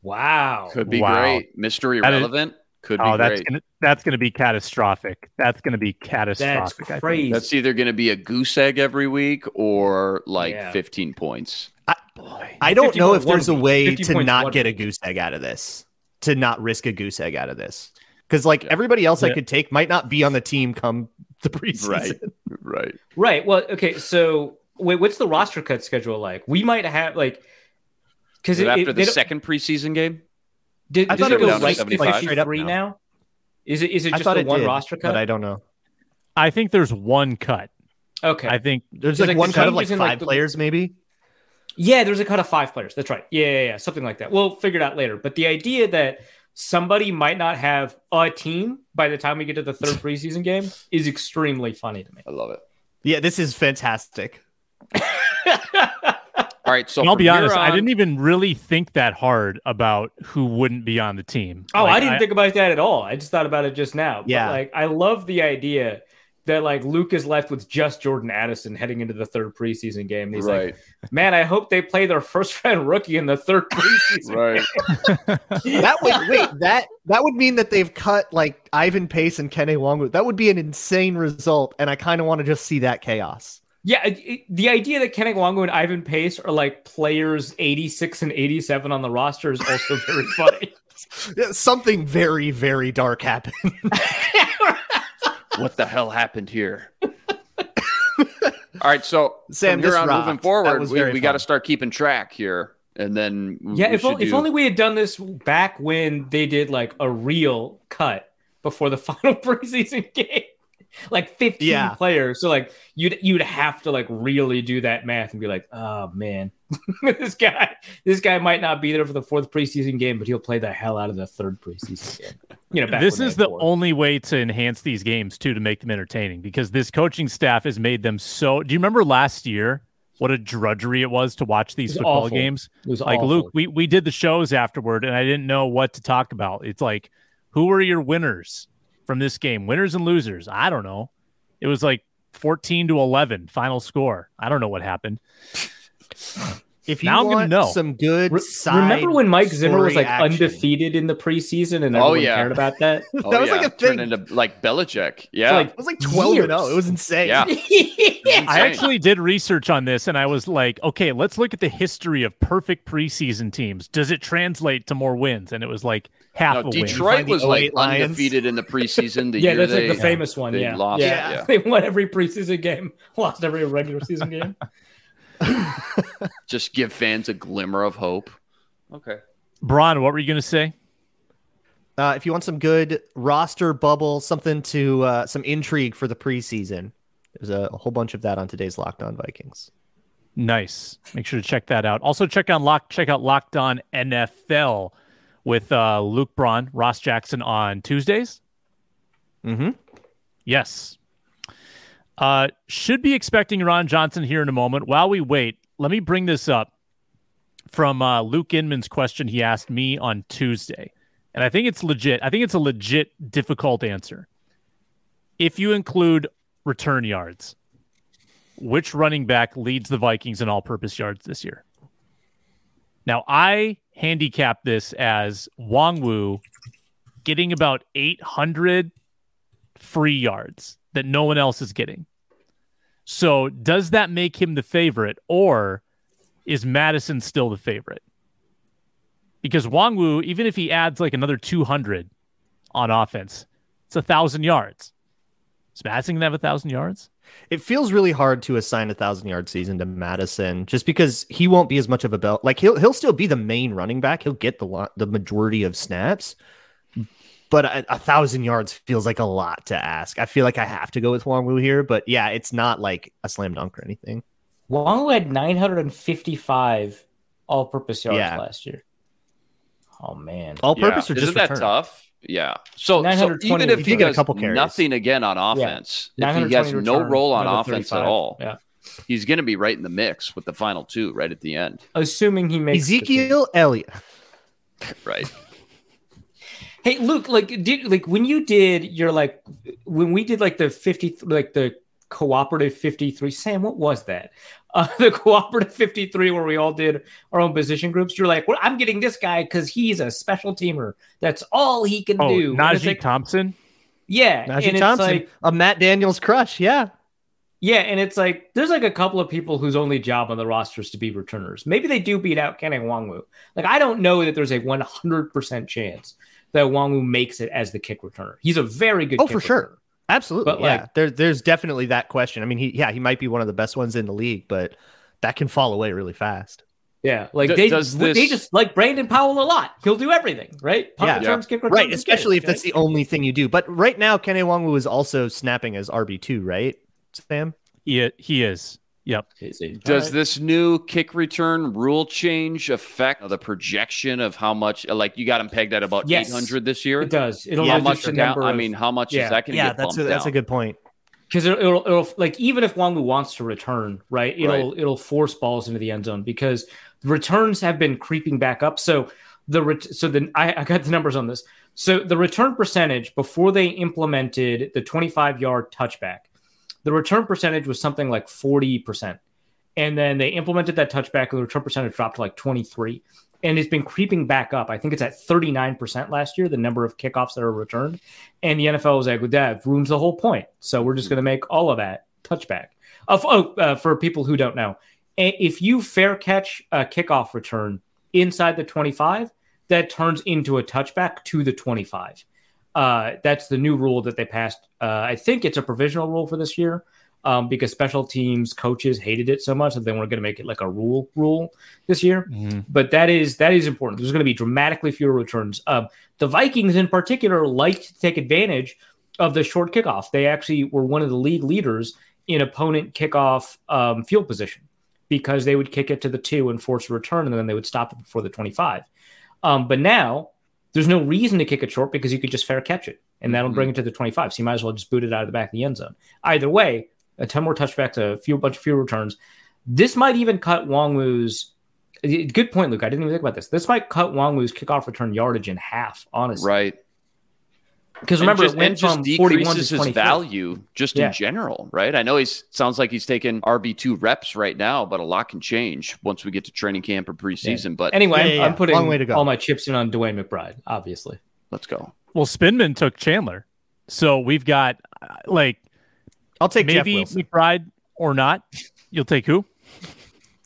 Wow. Could be Wow. great. Mystery That is- relevant. Could be Oh, that's great. gonna that's gonna be catastrophic. That's gonna be catastrophic. I think. crazy. That's either going to be a goose egg every week or like Yeah. 15 points. I don't know if there's a way to not one get a goose egg out of this, to not risk a goose egg out of this. Because like Yeah. everybody else I could take might not be on the team come the preseason. Right. Right. Right. Well, okay. So, wait, what's the roster cut schedule like? We might have like because Is it it, after it, the second preseason game? Did, I does thought it it go was right just to like straight up 53 now. now? Is it is it I just thought the it one did, roster cut? but I don't know. I think there's one cut. okay. I think There's There's, like, like, one the cut of like five like, the- players, maybe. Yeah, there's a cut of five players. That's right. Yeah, yeah, yeah, something like that. We'll figure it out later. But the idea that somebody might not have a team by the time we get to the third preseason game is extremely funny to me. I love it. Yeah, this is fantastic. All right. So and I'll be here honest, I um, didn't even really think that hard about who wouldn't be on the team. Oh, Like, I didn't think about that at all. I just thought about it just now. But, Yeah. like I love the idea that like Luke is left with just Jordan Addison heading into the third preseason game. And he's Right. like, man, I hope they play their first round rookie in the third preseason. Right. That would wait that that would mean that they've cut like Ivan Pace and Kene Nwangwu. That would be an insane result, and I kind of want to just see that chaos. Yeah, it- it- the idea that Kene Nwangwu and Ivan Pace are like players 86 and 87 on the roster is also very funny. Yeah, Something very very dark happened. what the hell happened here? All right, so Sam, from here this on rocked. moving forward, we, we got to start keeping track here, and then yeah, if, should o- if only we had done this back when they did like a real cut before the final preseason game. Like 15 Yeah. players. So like you'd you'd have to like really do that math and be like, oh man, this guy this guy might not be there for the fourth preseason game, but he'll play the hell out of the third preseason game. You know, back this is the four. only way to enhance these games too to make them entertaining because this coaching staff has made them so do you remember last year what a drudgery it was to watch these was football awful. games It was like awful. luke we, we did the shows afterward and i didn't know what to talk about it's like who are your winners from this game winners and losers i don't know it was like 14 to 11 final score i don't know what happened If you Now I'm gonna want know. some good Re- side remember when Mike Zimmer was like action. undefeated in the preseason and Oh, everyone yeah. cared about that? Oh, That was yeah, like a turned thing. into like Belichick. Yeah, like It was like 12 and 0. It was insane. Yeah. I Insane. actually did research on this and I was like, okay, let's look at the history of perfect preseason teams. Does it translate to more wins? And it was like half no, a win. Detroit was like 08 Lions. undefeated in the preseason. The yeah, year that's they, like the famous one. they Yeah, lost, yeah. yeah. they won every preseason game, lost every regular season game. just give fans a glimmer of hope. Okay. Braun, what were you going to say? Uh, if you want some good roster bubble, something to uh, some intrigue for the preseason, there's a, a whole bunch of that on today's Locked On Vikings. Nice. Make sure to check that out. Also, check on Lock. Check out Locked On NFL with uh, Luke Braun, Ross Jackson on Tuesdays. Mm-hmm. Yes. Uh, should be expecting Ron Johnson here in a moment. While we wait, let me bring this up from uh, Luke Inman's question he asked me on Tuesday. And I think it's legit. I think it's a legit difficult answer. If you include return yards, which running back leads the Vikings in all purpose yards this year? Now, I handicap this as Nwangwu getting about 800 free yards that no one else is getting. So does that make him the favorite, or is Mattison still the favorite? Because Nwangwu, even if he adds like another 200 on offense, it's a thousand yards. Is Mattison gonna have a thousand yards? It feels really hard to assign a thousand yard season to Mattison just because he won't be as much of a belt. Like he'll he'll still be the main running back. He'll get the lo- the majority of snaps, but a, a thousand yards feels like a lot to ask. I feel like I have to go with Nwangwu here, but yeah, it's not like a slam dunk or anything. Nwangwu had 955 all-purpose yards Yeah. last year. Oh man. All purpose Yeah. or just Isn't that return? tough? Yeah. So, so even if if he you a does couple nothing again on offense, if he 920 has no role on offense at all, Yeah. he's going to be right in the mix with the final two right at the end. Assuming he makes the. Ezekiel Elliott. Right. Hey, Luke, like did like when you did your like when we did like the 50 like the cooperative 53 Sam, what was that? Uh, the cooperative 53 where we all did our own position groups. You're like, well, I'm getting this guy because he's a special teamer. That's all he can Oh, do. And it's Najee like- Thompson. yeah. Najee and it's Thompson, like a Matt Daniels crush. Yeah. Yeah, and it's like there's like a couple of people whose only job on the roster is to be returners. Maybe they do beat out Kene Nwangwu. Like I don't know that there's a 100% chance that Nwangwu makes it as the kick returner. He's a very good Oh, kick for sure. Returner. Absolutely. But, yeah. like- there, there's definitely that question. I mean, he yeah, he might be one of the best ones in the league, but that can fall away really fast. Yeah, like D- they does they this- just like Brandon Powell a lot. He'll do everything, right? Punt Yeah. returns, kick Right, and especially if that's the only thing you do. But right now, Kene Nwangwu is also snapping as RB two, right? Sam. He, he is. Yep. right? Does Alright. this new kick return rule change affect the projection of how much? Like you got him pegged at about Yes. 800 this year. it does? It'll Yeah, How much the down? number I mean, how much Yeah. is that going to Yeah, get that's bumped a, that's down? a good point. because it'll, it'll, it'll like even if Nwangwu wants to return, right? It'll it'll force balls into the end zone because returns have been creeping back up. So the ret- so then I, I got the numbers on this. So the return percentage before they implemented the 25 yard touchback, the return percentage was something like 40 percent, and then they implemented that touchback, and the return percentage dropped to like 23. And it's been creeping back up. I think it's at 39% last year, the number of kickoffs that are returned. And the NFL was like, well, that ruins the whole point. So we're just going to make all of that touchback. Oh, uh, for people who don't know, a- if you fair catch a kickoff return inside the 25, that turns into a touchback to the 25. Uh, that's the new rule that they passed. Uh, I think it's a provisional rule for this year um, because special teams coaches hated it so much that they weren't going to make it like a rule rule this year but that is that is important. There's going to be dramatically fewer returns. Um, the Vikings, in particular, liked to take advantage of the short kickoff. They actually were one of the league leaders in opponent kickoff um, field position because they would kick it to the two and force a return, and then they would stop it before the 25. Um, but now there's no reason to kick it short because you could just fair catch it, and that'll mm-hmm. bring it to the 25. So you might as well just boot it out of the back of the end zone. Either way, a 10 more touchbacks, a few bunch of fewer returns. This might even cut Nwangwu's Good point, Luke. I didn't even think about this. This might cut Nwangwu's kickoff return yardage in half, honestly. Right. Because remember, just, it went and just from 41 to decreases his value just Yeah. in general, right? I know he's sounds like he's taking RB two reps right now, but a lot can change once we get to training camp or preseason. But Anyway, Yeah, I'm, yeah, I'm putting Long way to go. all my chips in on DeWayne McBride, obviously. let's go. Well, Spinman took Chandler. So we've got uh, like I'll take Jeff maybe Wilson. McBride or not. You'll take who?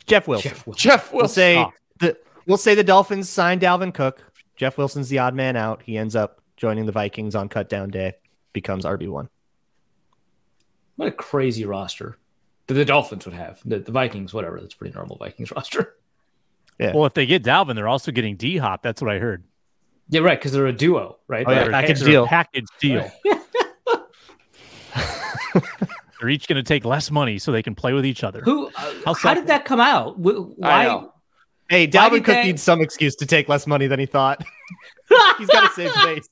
Jeff Wilson. Jeff Wilson. Jeff We'll say Oh. the we'll say the Dolphins signed Dalvin Cook. Jeff Wilson's the odd man out. He ends up joining the Vikings on cut down day, becomes RB one. What a crazy roster that the Dolphins would have. The, the Vikings, whatever. That's a pretty normal Vikings roster. Yeah. Well, if they get Dalvin, they're also getting D Hop. That's what I heard. Yeah, right. Because they're a duo, right? Oh, yeah, They're a- package they're a deal. Package deal. they're each going to take less money so they can play with each other. Who? Uh, How how, did that come out? Wh- I Why? know. Hey, Why Dalvin did Cook they- needs some excuse to take less money than he thought. He's got to save face.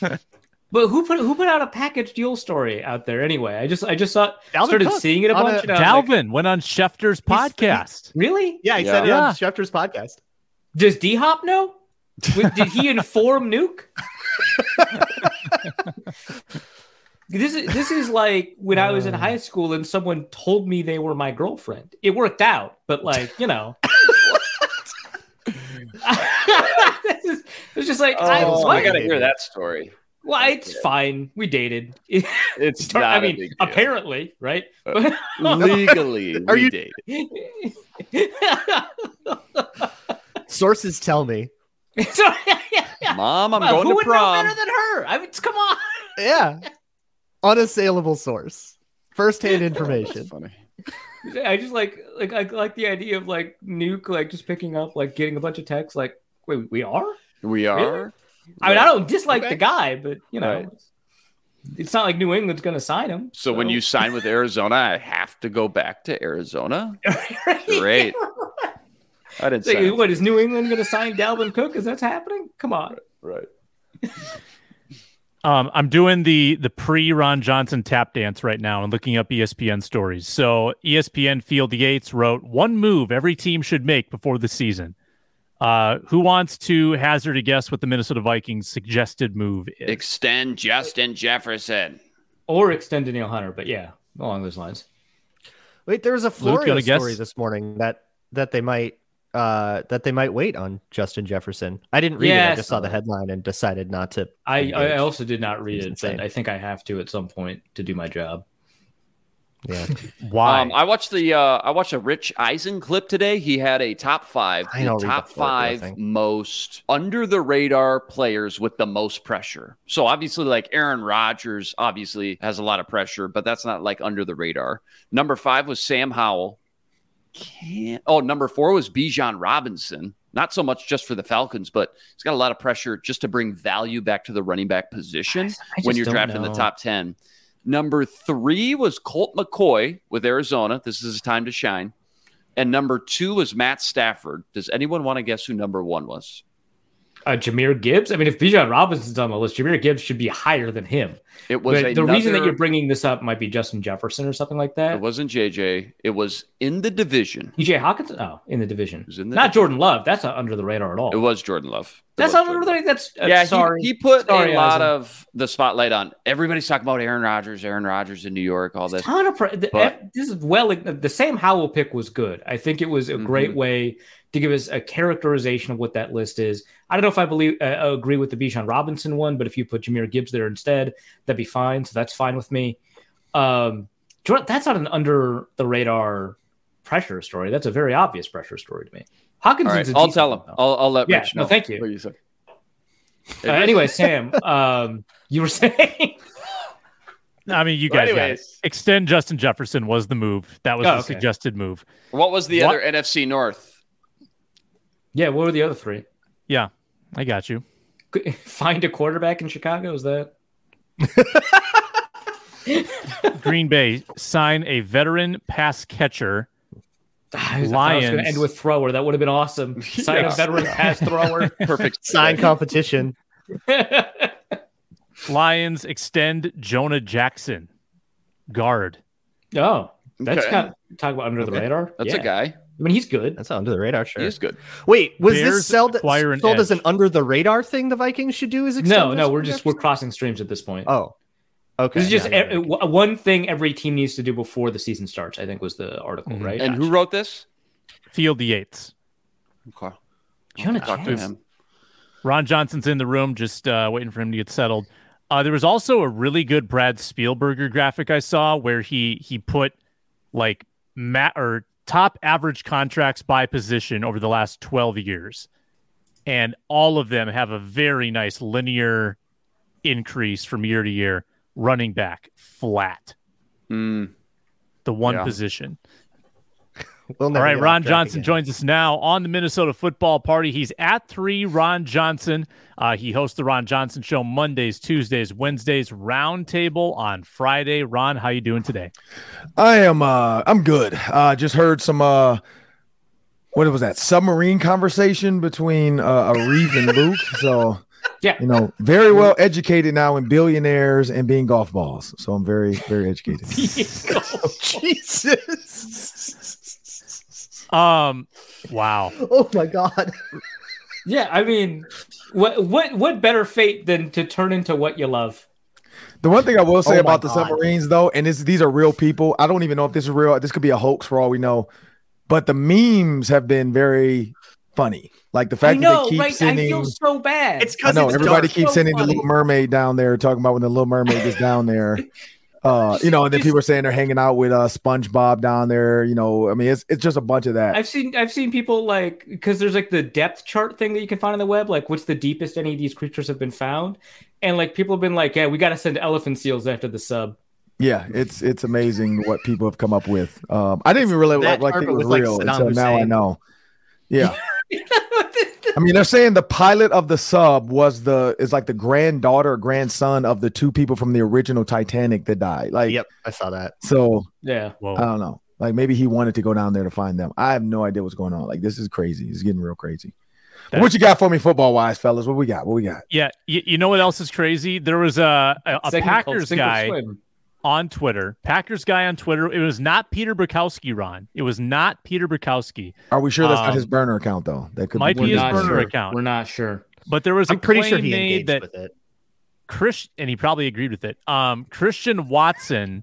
But who put who put out a package deal story out there anyway? I just I just saw Dalvin started Cook seeing it a on bunch. a- and I was like, Dalvin went on Schefter's podcast. really? Yeah, he Yeah. said it Yeah. on Schefter's podcast. Does D Hop know? Did he inform Nuke? this is this is like when I was in high school and someone told me they were my girlfriend. It worked out, but like you know, this is, it's just like I, Oh, what? I got to hear that story. Well, it's fine. We dated. It's I not a mean, big deal. apparently, right? Uh, legally. Are we you- dated. Sources tell me. So- Mom, I'm Well, going who to would know prom. better than her? I mean, come on. Yeah. Unassailable source. First-hand That's information. funny. I just like like I like the idea of like Nuke like just picking up like getting a bunch of texts like wait we are. We are. I mean I don't dislike Okay. the guy, but you know Right. it's not like New England's going to sign him. So when you sign with Arizona, I have to go back to Arizona. Great. I didn't Say, say what is New England going to sign Dalvin Cook? Is that happening? Come on. right. Um, I'm doing the the pre Ron Johnson tap dance right now and looking up ESPN stories. So ESPN Field Yates wrote one move every team should make before the season. Uh, who wants to hazard a guess what the Minnesota Vikings suggested move is? Extend Justin Jefferson. Or extend Danielle Hunter, but yeah, along those lines. Wait, there was a you Florio wanna guess? this morning that that they might uh that they might wait on Justin Jefferson. I didn't read it. I I just saw saw the headline and decided not to. I, I also did not read it, but I think I have to at some point to do my job. Yeah, Why? Um, I watched the uh, I watched a Rich Eisen clip today. He had a top five, I the don't the top five most under the radar players with the most pressure. So obviously, like Aaron Rodgers, obviously has a lot of pressure, but that's not like under the radar. Number five was Sam Howell. Can't. Oh, number four was Bijan Robinson. Not so much just for the Falcons, but he's got a lot of pressure just to bring value back to the running back position I when you're drafting the top 10. Number three was Colt McCoy with Arizona. This is his time to shine. And number two was Matt Stafford. Does anyone want to guess who number one was? Uh, Jahmyr Gibbs. I mean, if Bijan Robinson's on the list, Jahmyr Gibbs should be higher than him. It was But the reason that you're bringing this up might be Justin Jefferson or something like that. It wasn't JJ. It was in the division. TJ Hockenson? Oh, in the division. in the not division. Jordan Love. That's not under the radar at all. It was Jordan Love. It That's not under the That's uh, yeah, sorry. he, he put Sorry, a lot of the spotlight on. Everybody's talking about Aaron Rodgers, Aaron Rodgers in New York, all this. ton of pre- the, this is well the Sam Howell pick was good. I think it was a great Mhm. way to give us a characterization of what that list is. I don't know if I believe uh, agree with the Bijan Robinson one, but if you put Jahmyr Gibbs there instead, that'd be fine. So that's fine with me. Um, that's not an under the radar pressure story. That's a very obvious pressure story to me. Hawkins All right, I'll tell him. I'll, I'll let Yeah, Rich no, thank you. What you say. Uh, anyway, Sam, um, you were saying I mean, you Well, guys got extend Justin Jefferson was the move. That was Oh, the okay. suggested move. What was the What? other NFC North? Yeah. What were the other three? Yeah, I got you. Find a quarterback in Chicago. Is that? Green Bay sign a veteran pass catcher. Ah, I was going Lions. to end with thrower. That would have been awesome. Sign Yeah. a veteran pass thrower. Perfect. sign competition. Lions extend Jonah Jackson, guard. oh, that's Okay. kind of talk about under the radar. That's Yeah. a guy. I mean, he's good. That's under the radar. Sure. he's good. Wait, was Bears this sold, acquire an sold as an under the radar thing? The Vikings should do is extend No, no, we're just we're crossing streams at this point. Oh, okay. this is just yeah, yeah, e- w- one thing every team needs to do before the season starts. I think was the article, Mhm. right? And who wrote this? Field the Yates. Okay. Jonah Talk to him. Ron Johnson's in the room, just uh, waiting for him to get settled. Uh, there was also a really good Brad Spielberger graphic I saw where he he put like mat or top average contracts by position over the last 12 years. And all of them have a very nice linear increase from year to year. Running back flat, Mm, the one Yeah. position. We'll All never right, Ron Johnson again. joins us now on the Minnesota Football Party. He's at three. Ron Johnson. Uh, he hosts the Ron Johnson Show Mondays, Tuesdays, Wednesdays. Roundtable on Friday. Ron, how you doing today? I am uh I'm good. Uh just heard some uh what was that submarine conversation between uh Arif and Luke. So Yeah. you know, very well educated now in billionaires and being golf balls. So I'm very, very educated. Jesus. Um, wow. Oh my God. yeah, I mean, what what what better fate than to turn into what you love? The one thing I will say Oh my about the God. submarines, though, and this, these are real people. I don't even know if this is real. This could be a hoax for all we know. But the memes have been very funny. Like the I fact that know, they keep right? I feel so bad. It's I because know everybody dark. keeps So sending the. Little Mermaid down there, talking about when the Little Mermaid is down there. Uh, you know, and then Just- people are saying they're hanging out with uh SpongeBob down there. You know, I mean, it's it's just a bunch of that. I've seen I've seen people like because there's like the depth chart thing that you can find on the web, like what's the deepest any of these creatures have been found, and like people have been like, yeah, we got to send elephant seals after the sub. Yeah, it's it's amazing what people have come up with. Um, I didn't even really That like, like think it carpet was with, like, real Saddam until now. I know. Yeah, I mean, they're saying the pilot of the sub was the is like the granddaughter or grandson of the two people from the original Titanic that died. Like, Yep, I saw that. so yeah, Whoa. I don't know. Like maybe he wanted to go down there to find them. I have no idea what's going on. Like this is crazy. It's getting real crazy. That- what you got for me, football wise, fellas? What we got? What we got? Yeah, you, you know what else is crazy? There was a a, a Packers guy Swim. On Twitter. Packers guy on Twitter. It was not Peter Bukowski, Ron. It was not Peter Bukowski. Are we sure that's not Um, his burner account though? That could might be be his burner sure. account. We're not sure. But there was a I'm pretty sure claim he made engaged that with it. Chris and he probably agreed with it. Um, Christian Watson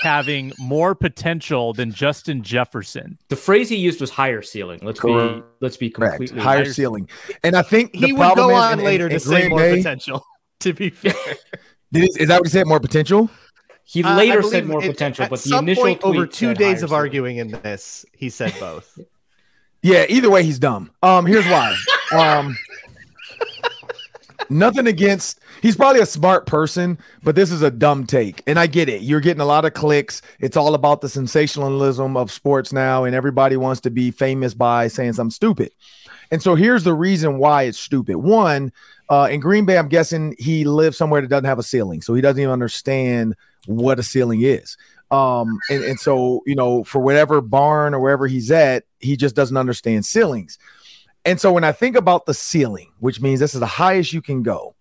having more potential than Justin Jefferson. The phrase he used was higher ceiling. Let's be let's be correct. completely Higher higher- ceiling. And I think He would go on in- later in- to in say Green more Bay- potential. To be fair, Did is that what he said? More potential? He Uh, later believe said more it- potential, at but the some initial point over two said days of ceiling. arguing in this, he said both. Yeah, either way, he's dumb. Um, here's why. Um, nothing against. He's probably a smart person, but this is a dumb take, and I get it. You're getting a lot of clicks. It's all about the sensationalism of sports now, and everybody wants to be famous by saying something stupid. And so here's the reason why it's stupid. One, uh, in Green Bay, I'm guessing he lives somewhere that doesn't have a ceiling, so he doesn't even understand what a ceiling is. Um, and, and so you know, for whatever barn or wherever he's at, he just doesn't understand ceilings. And so when I think about the ceiling, which means this is the highest you can go,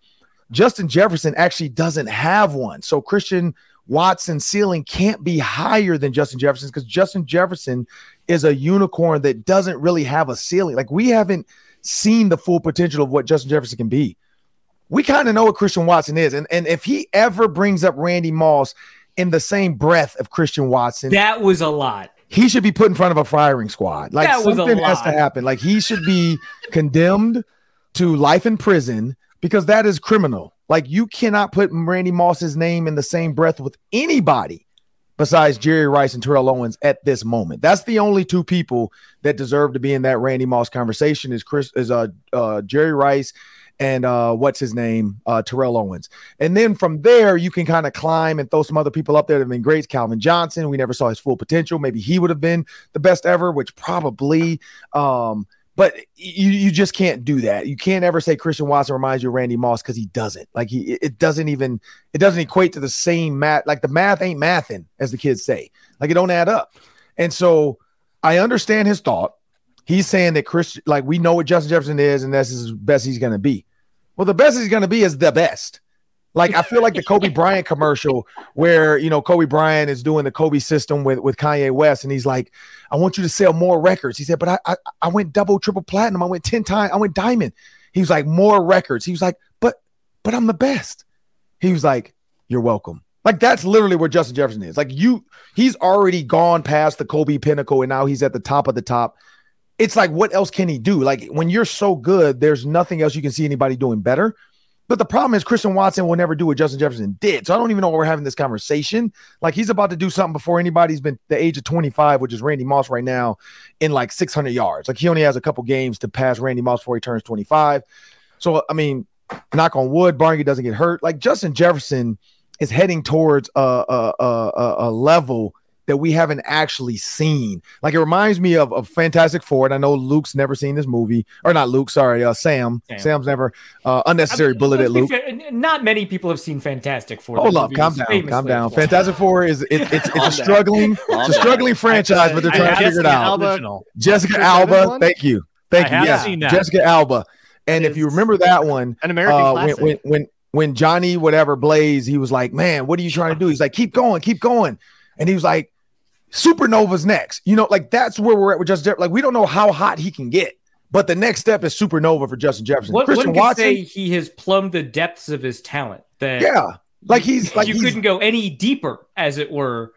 Justin Jefferson actually doesn't have one. So Christian Watson's ceiling can't be higher than Justin Jefferson's because Justin Jefferson is a unicorn that doesn't really have a ceiling. Like we haven't seen the full potential of what Justin Jefferson can be. We kind of know what Christian Watson is. And, and if he ever brings up Randy Moss in the same breath of Christian Watson, That was a lot. he should be put in front of a firing squad. Like something has to happen. Like he should be condemned to life in prison because that is criminal. Like you cannot put Randy Moss's name in the same breath with anybody besides Jerry Rice and Terrell Owens at this moment. That's the only two people that deserve to be in that Randy Moss conversation is Chris is uh, uh Jerry Rice and uh what's his name uh Terrell Owens. And then from there you can kind of climb and throw some other people up there that have been great. Calvin Johnson, we never saw his full potential. Maybe he would have been the best ever, which probably um but you you just can't do that. You can't ever say Christian Watson reminds you of Randy Moss because he doesn't. Like he it doesn't even it doesn't equate to the same math. Like the math ain't mathing, as the kids say. Like it don't add up. And so I understand his thought. He's saying that Chris, like we know what Justin Jefferson is, and that's as best he's gonna be. Well, the best he's gonna be is the best. Like I feel like the Kobe Bryant commercial where you know Kobe Bryant is doing the Kobe system with with Kanye West, and he's like, "I want you to sell more records." He said, "But I I, I went double, triple platinum. I went ten times. I went diamond." He was like, "More records." He was like, "But but I'm the best." He was like, "You're welcome." Like that's literally where Justin Jefferson is. Like you, he's already gone past the Kobe pinnacle, and now he's at the top of the top. It's like, what else can he do? Like when you're so good, there's nothing else you can see anybody doing better. But the problem is Christian Watson will never do what Justin Jefferson did. So I don't even know why we're having this conversation. Like he's about to do something before anybody's been the age of 25, which is Randy Moss right now, in like 600 yards. Like he only has a couple games to pass Randy Moss before he turns 25. So I mean, knock on wood, Barney doesn't get hurt. Like Justin Jefferson is heading towards a a, a, a- level that we haven't actually seen. Like it reminds me of, of Fantastic Four. And I know Luke's never seen this movie, or not Luke, sorry, uh, Sam. Sam. Sam's never uh, unnecessary bullet at Luke. fair, Not many people have seen Fantastic Four. Hold The up, calm down, famously calm down. flawed. Fantastic Four is it, it's it's Calm a struggling, it's a struggling franchise, but they're trying to figure it out. Alba. Jessica Chris Alba, thank you, thank I you. have Yes, seen that. Jessica Alba. And if you remember that one, An American uh, when, classic. when when when Johnny whatever Blaze, he was like, "Man, what are you trying to do?" He's like, "Keep going, keep going," and he was like, "Supernova's next." You know, like that's where we're at with Justin. Jefferson. Like we don't know how hot he can get, but the next step is Supernova for Justin Jefferson. One, Christian one Watson, say he has plumbed the depths of his talent. That yeah, like he's like you he's, couldn't go any deeper, as it were.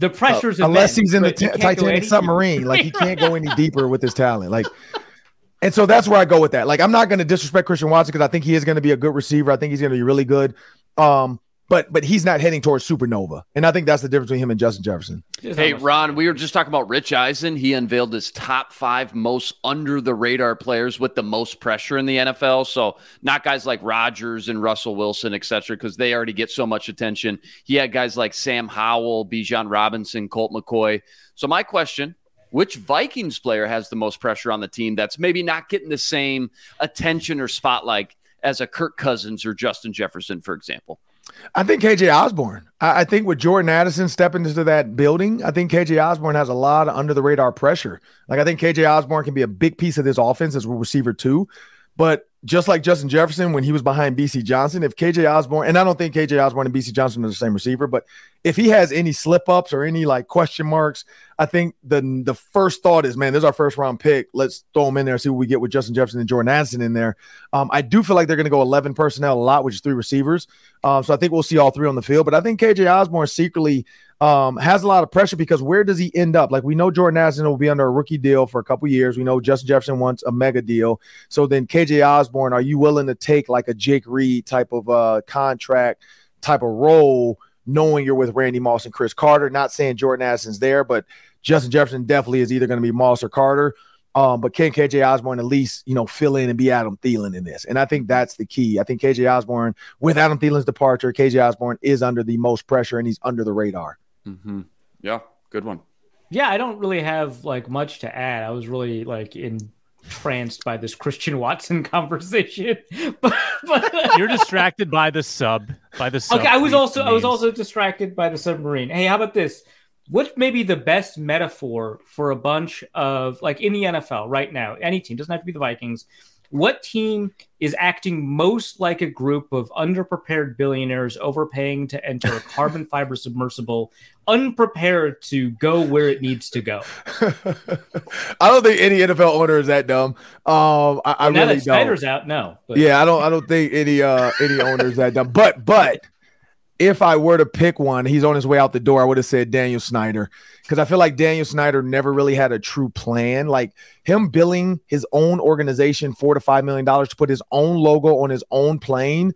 The pressures, Uh, unless immense, he's in the t- Titanic submarine. Like he can't go any deeper with his talent. Like And so that's where I go with that. Like, I'm not going to disrespect Christian Watson because I think he is going to be a good receiver. I think he's going to be really good. Um, but but he's not heading towards supernova, and I think that's the difference between him and Justin Jefferson. Hey, Ron, we were just talking about Rich Eisen. He unveiled his top five most under the radar players with the most pressure in the NFL. So not guys like Rodgers and Russell Wilson, et cetera, because they already get so much attention. He had guys like Sam Howell, Bijan Robinson, Colt McCoy. So my question which Vikings player has the most pressure on the team that's maybe not getting the same attention or spotlight as a Kirk Cousins or Justin Jefferson, for example? I think KJ Osborn. I, I, think with Jordan Addison stepping into that building, I think KJ Osborn has a lot of under the radar pressure. Like I think KJ Osborn can be a big piece of this offense as a receiver too. But just like Justin Jefferson when he was behind Bisi Johnson, if KJ Osborn, and I don't think KJ Osborn and Bisi Johnson are the same receiver, but if he has any slip ups or any like question marks, I think the the first thought is, man, there's our first round pick. Let's throw him in there, and see what we get with Justin Jefferson and Jordan Addison in there. Um, I do feel like they're going to go 11 personnel a lot, which is three receivers. Um, so I think we'll see all three on the field. But I think KJ Osborn secretly um, has a lot of pressure because where does he end up? Like we know Jordan Addison will be under a rookie deal for a couple years. We know Justin Jefferson wants a mega deal. So then KJ Osborn, are you willing to take like a Jake Reed type of uh, contract type of role, knowing you're with Randy Moss and Cris Carter? Not saying Jordan Addison's there, but Justin Jefferson definitely is either going to be Moss or Carter. Um, but can KJ Osborn at least, you know, fill in and be Adam Thielen in this? And I think that's the key. I think KJ Osborn, with Adam Thielen's departure, KJ Osborn is under the most pressure and he's under the radar. Mm-hmm. Yeah, good one. Yeah, I don't really have like much to add. I was really like entranced by this Christian Watson conversation, but, but you're distracted by the sub by the sub. Okay, I was also names. I was also distracted by the submarine. Hey, how about this? What may be the best metaphor for a bunch of like in the NFL right now? Any team doesn't have to be the Vikings what team is acting most like a group of underprepared billionaires overpaying to enter a carbon fiber submersible, unprepared to go where it needs to go? I don't think any NFL owner is that dumb. Um, I, I really that Snyder's out, no. But. Yeah, I don't. I don't think any uh any owners that dumb. But but if I were to pick one, he's on his way out the door. I would have said Daniel Snyder because I feel like Daniel Snyder never really had a true plan. Like him billing his own organization four to five million dollars to put his own logo on his own plane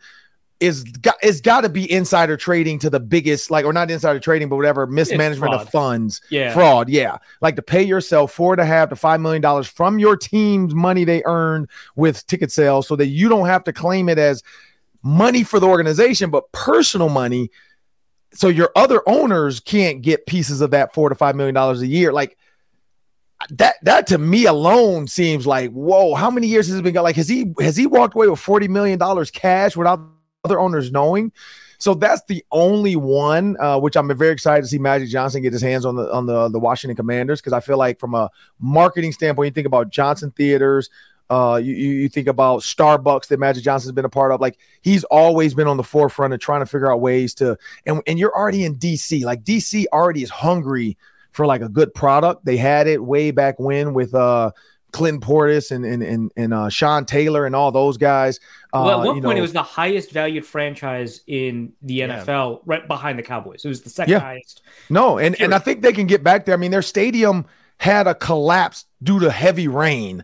is got it's got to be insider trading to the biggest like or not insider trading but whatever mismanagement of funds yeah fraud yeah like to pay yourself four and a half to five million dollars from your team's money they earned with ticket sales so that you don't have to claim it as money for the organization, but personal money. So your other owners can't get pieces of that four to five million dollars a year. Like that, that to me alone seems like, whoa, how many years has it been? Like, has he has he walked away with $40 million cash without other owners knowing? So that's the only one, uh, which I'm very excited to see Magic Johnson get his hands on the on the the Washington Commanders because I feel like from a marketing standpoint, you think about Johnson Theaters, uh, you, you think about Starbucks that Magic Johnson's been a part of. Like he's always been on the forefront of trying to figure out ways to. And and you're already in DC. Like DC already is hungry for like a good product. They had it way back when with uh Clinton Portis and and and, and uh, Sean Taylor and all those guys. Uh, well, at one point, know, it was the highest valued franchise in the NFL, yeah. right behind the Cowboys. It was the second yeah. highest. No, and and I think they can get back there. I mean, their stadium had a collapse due to heavy rain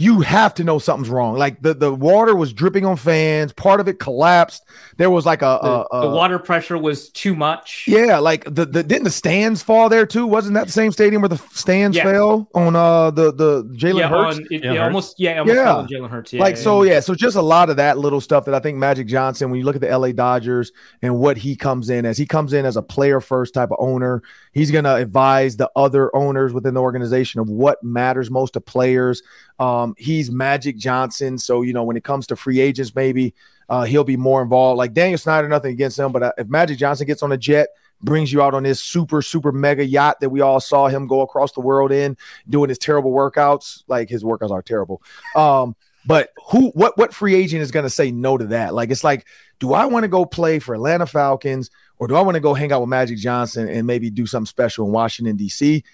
you have to know something's wrong. Like the, the water was dripping on fans, part of it collapsed. There was like a the, a, a, the water pressure was too much. Yeah, like the, the didn't the stands fall there too? Wasn't that the same stadium where the stands yeah. fell on uh the the Jalen yeah, Hurts? On, it, yeah, almost yeah, almost yeah. Jalen Hurts. Yeah, like so yeah, so just a lot of that little stuff that I think Magic Johnson, when you look at the LA Dodgers and what he comes in as, he comes in as a player first type of owner. He's gonna advise the other owners within the organization of what matters most to players. Um, he's Magic Johnson, so you know when it comes to free agents, maybe uh, he'll be more involved. Like Daniel Snyder, nothing against him, but uh, if Magic Johnson gets on a jet, brings you out on this super super mega yacht that we all saw him go across the world in, doing his terrible workouts. Like his workouts are terrible. Um, but who, what, what free agent is going to say no to that? Like it's like, do I want to go play for Atlanta Falcons or do I want to go hang out with Magic Johnson and maybe do something special in Washington D.C.?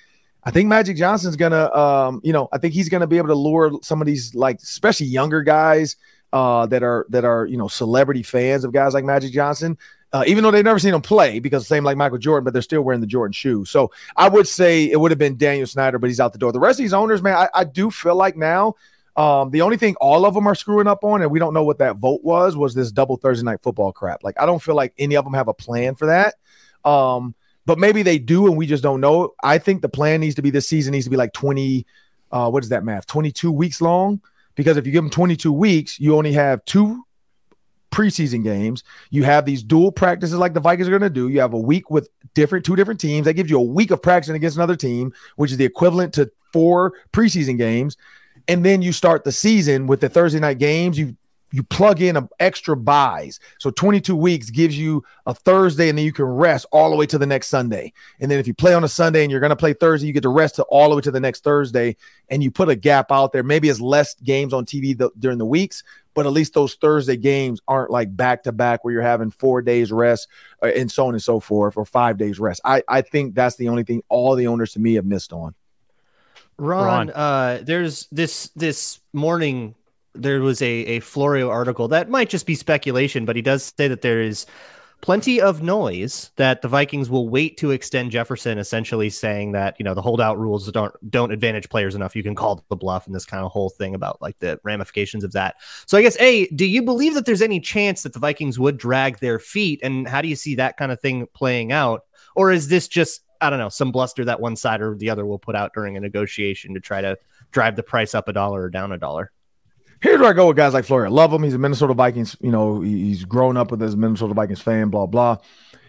I think Magic Johnson's gonna, um, you know, I think he's gonna be able to lure some of these, like, especially younger guys uh, that are that are you know celebrity fans of guys like Magic Johnson. Uh, even though they've never seen him play, because same like Michael Jordan, but they're still wearing the Jordan shoe. So I would say it would have been Daniel Snyder, but he's out the door. The rest of these owners, man, I, I do feel like now Um, the only thing all of them are screwing up on, and we don't know what that vote was, was this double Thursday night football crap. Like, I don't feel like any of them have a plan for that. Um, but maybe they do, and we just don't know. I think the plan needs to be this season needs to be like 20, uh, what is that math? 22 weeks long. Because if you give them 22 weeks, you only have two preseason games. You have these dual practices like the Vikings are going to do. You have a week with different two different teams. That gives you a week of practicing against another team, which is the equivalent to four preseason games. And then you start the season with the Thursday night games. You you plug in a extra buys. So 22 weeks gives you a Thursday and then you can rest all the way to the next Sunday. And then if you play on a Sunday and you're going to play Thursday, you get to rest to all the way to the next Thursday and you put a gap out there. Maybe it's less games on TV th- during the weeks, but at least those Thursday games aren't like back to back where you're having four days rest uh, and so on and so forth or five days rest. I, I think that's the only thing all the owners to me have missed on. Ron, uh, there's this this morning there was a a Florio article that might just be speculation, but he does say that there is plenty of noise that the Vikings will wait to extend Jefferson, essentially saying that you know the holdout rules don't don't advantage players enough. You can call the bluff and this kind of whole thing about like the ramifications of that. So I guess a, do you believe that there's any chance that the Vikings would drag their feet, and how do you see that kind of thing playing out, or is this just I don't know some bluster that one side or the other will put out during a negotiation to try to drive the price up a dollar or down a dollar? Here's where I go with guys like Florio. Love him. He's a Minnesota Vikings. You know, he's grown up with as Minnesota Vikings fan. Blah blah.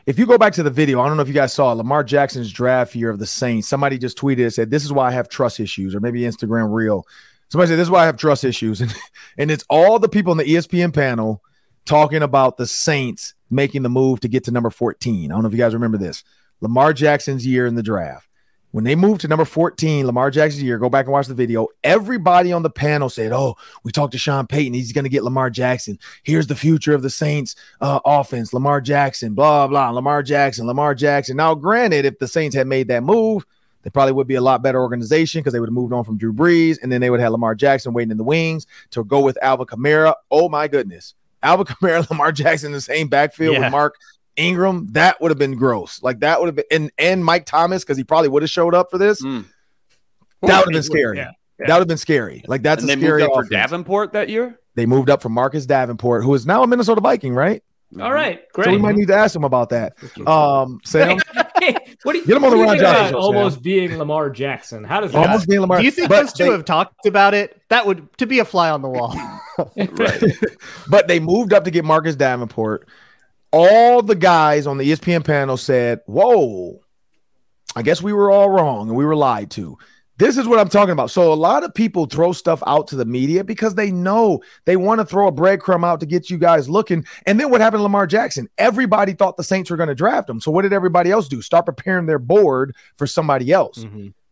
If you go back to the video, I don't know if you guys saw Lamar Jackson's draft year of the Saints. Somebody just tweeted and said, "This is why I have trust issues," or maybe Instagram reel. Somebody said, "This is why I have trust issues," and and it's all the people in the ESPN panel talking about the Saints making the move to get to number 14. I don't know if you guys remember this. Lamar Jackson's year in the draft. When they moved to number 14, Lamar Jackson's year, go back and watch the video. Everybody on the panel said, Oh, we talked to Sean Payton. He's going to get Lamar Jackson. Here's the future of the Saints uh, offense. Lamar Jackson, blah, blah. Lamar Jackson, Lamar Jackson. Now, granted, if the Saints had made that move, they probably would be a lot better organization because they would have moved on from Drew Brees and then they would have Lamar Jackson waiting in the wings to go with Alvin Kamara. Oh, my goodness. Alvin Kamara, Lamar Jackson in the same backfield Yeah. with Mark Ingram, that would have been gross. Like that would have been, and, and Mike Thomas, because he probably would have showed up for this. Mm. That would have been scary. Yeah, That would have been scary. Like that's and a they scary moved up for. Davenport that year. They moved up from Marcus Davenport, who is now a Minnesota Viking, right? All right, great. So we might need to ask him about that. Um, Sam, Hey, what do you, Get him on the what do Ron Johnson show, almost being Lamar Jackson? How does that? almost being Lamar. Do you think but those two they- have talked about it? That would to be a fly on the wall. Right. but they moved up to get Marcus Davenport. All the guys on the ESPN panel said, Whoa, I guess we were all wrong and we were lied to. This is what I'm talking about. So, a lot of people throw stuff out to the media because they know they want to throw a breadcrumb out to get you guys looking. And then what happened to Lamar Jackson? Everybody thought the Saints were going to draft him. So, what did everybody else do? Start preparing their board for somebody else.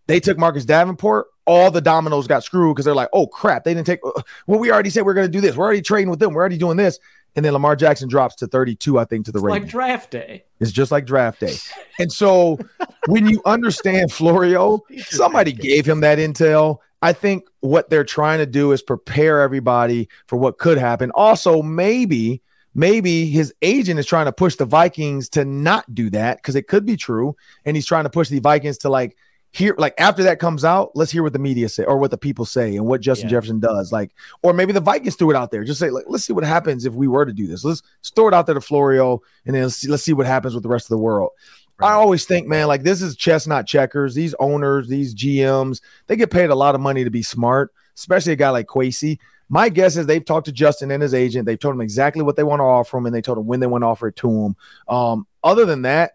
They took Marcus Davenport. All the dominoes got screwed because they're like, oh crap, they didn't take. uh, Well, we already said we are going to do this. We're already trading with them. We're already doing this. And then Lamar Jackson drops to 32, I think, to the It's like draft day. it's just like draft day. And so when you understand Florio, somebody gave him that intel. I think what they're trying to do is prepare everybody for what could happen. Also, maybe, maybe his agent is trying to push the Vikings to not do that because it could be true. And he's trying to push the Vikings to like hear, like after that comes out, let's hear what the media say or what the people say and what Justin Yeah. Jefferson does. Like, or maybe the Vikings threw it out there. Just say, like, let's see what happens if we were to do this. Let's, let's throw it out there to Florio and then let's see, let's see what happens with the rest of the world. I always think, man, like this is chess, not checkers. These owners, these GMs, they get paid a lot of money to be smart, especially a guy like Kwesi. My guess is they've talked to Justin and his agent. They've told him exactly what they want to offer him, and they told him when they want to offer it to him. Um, other than that,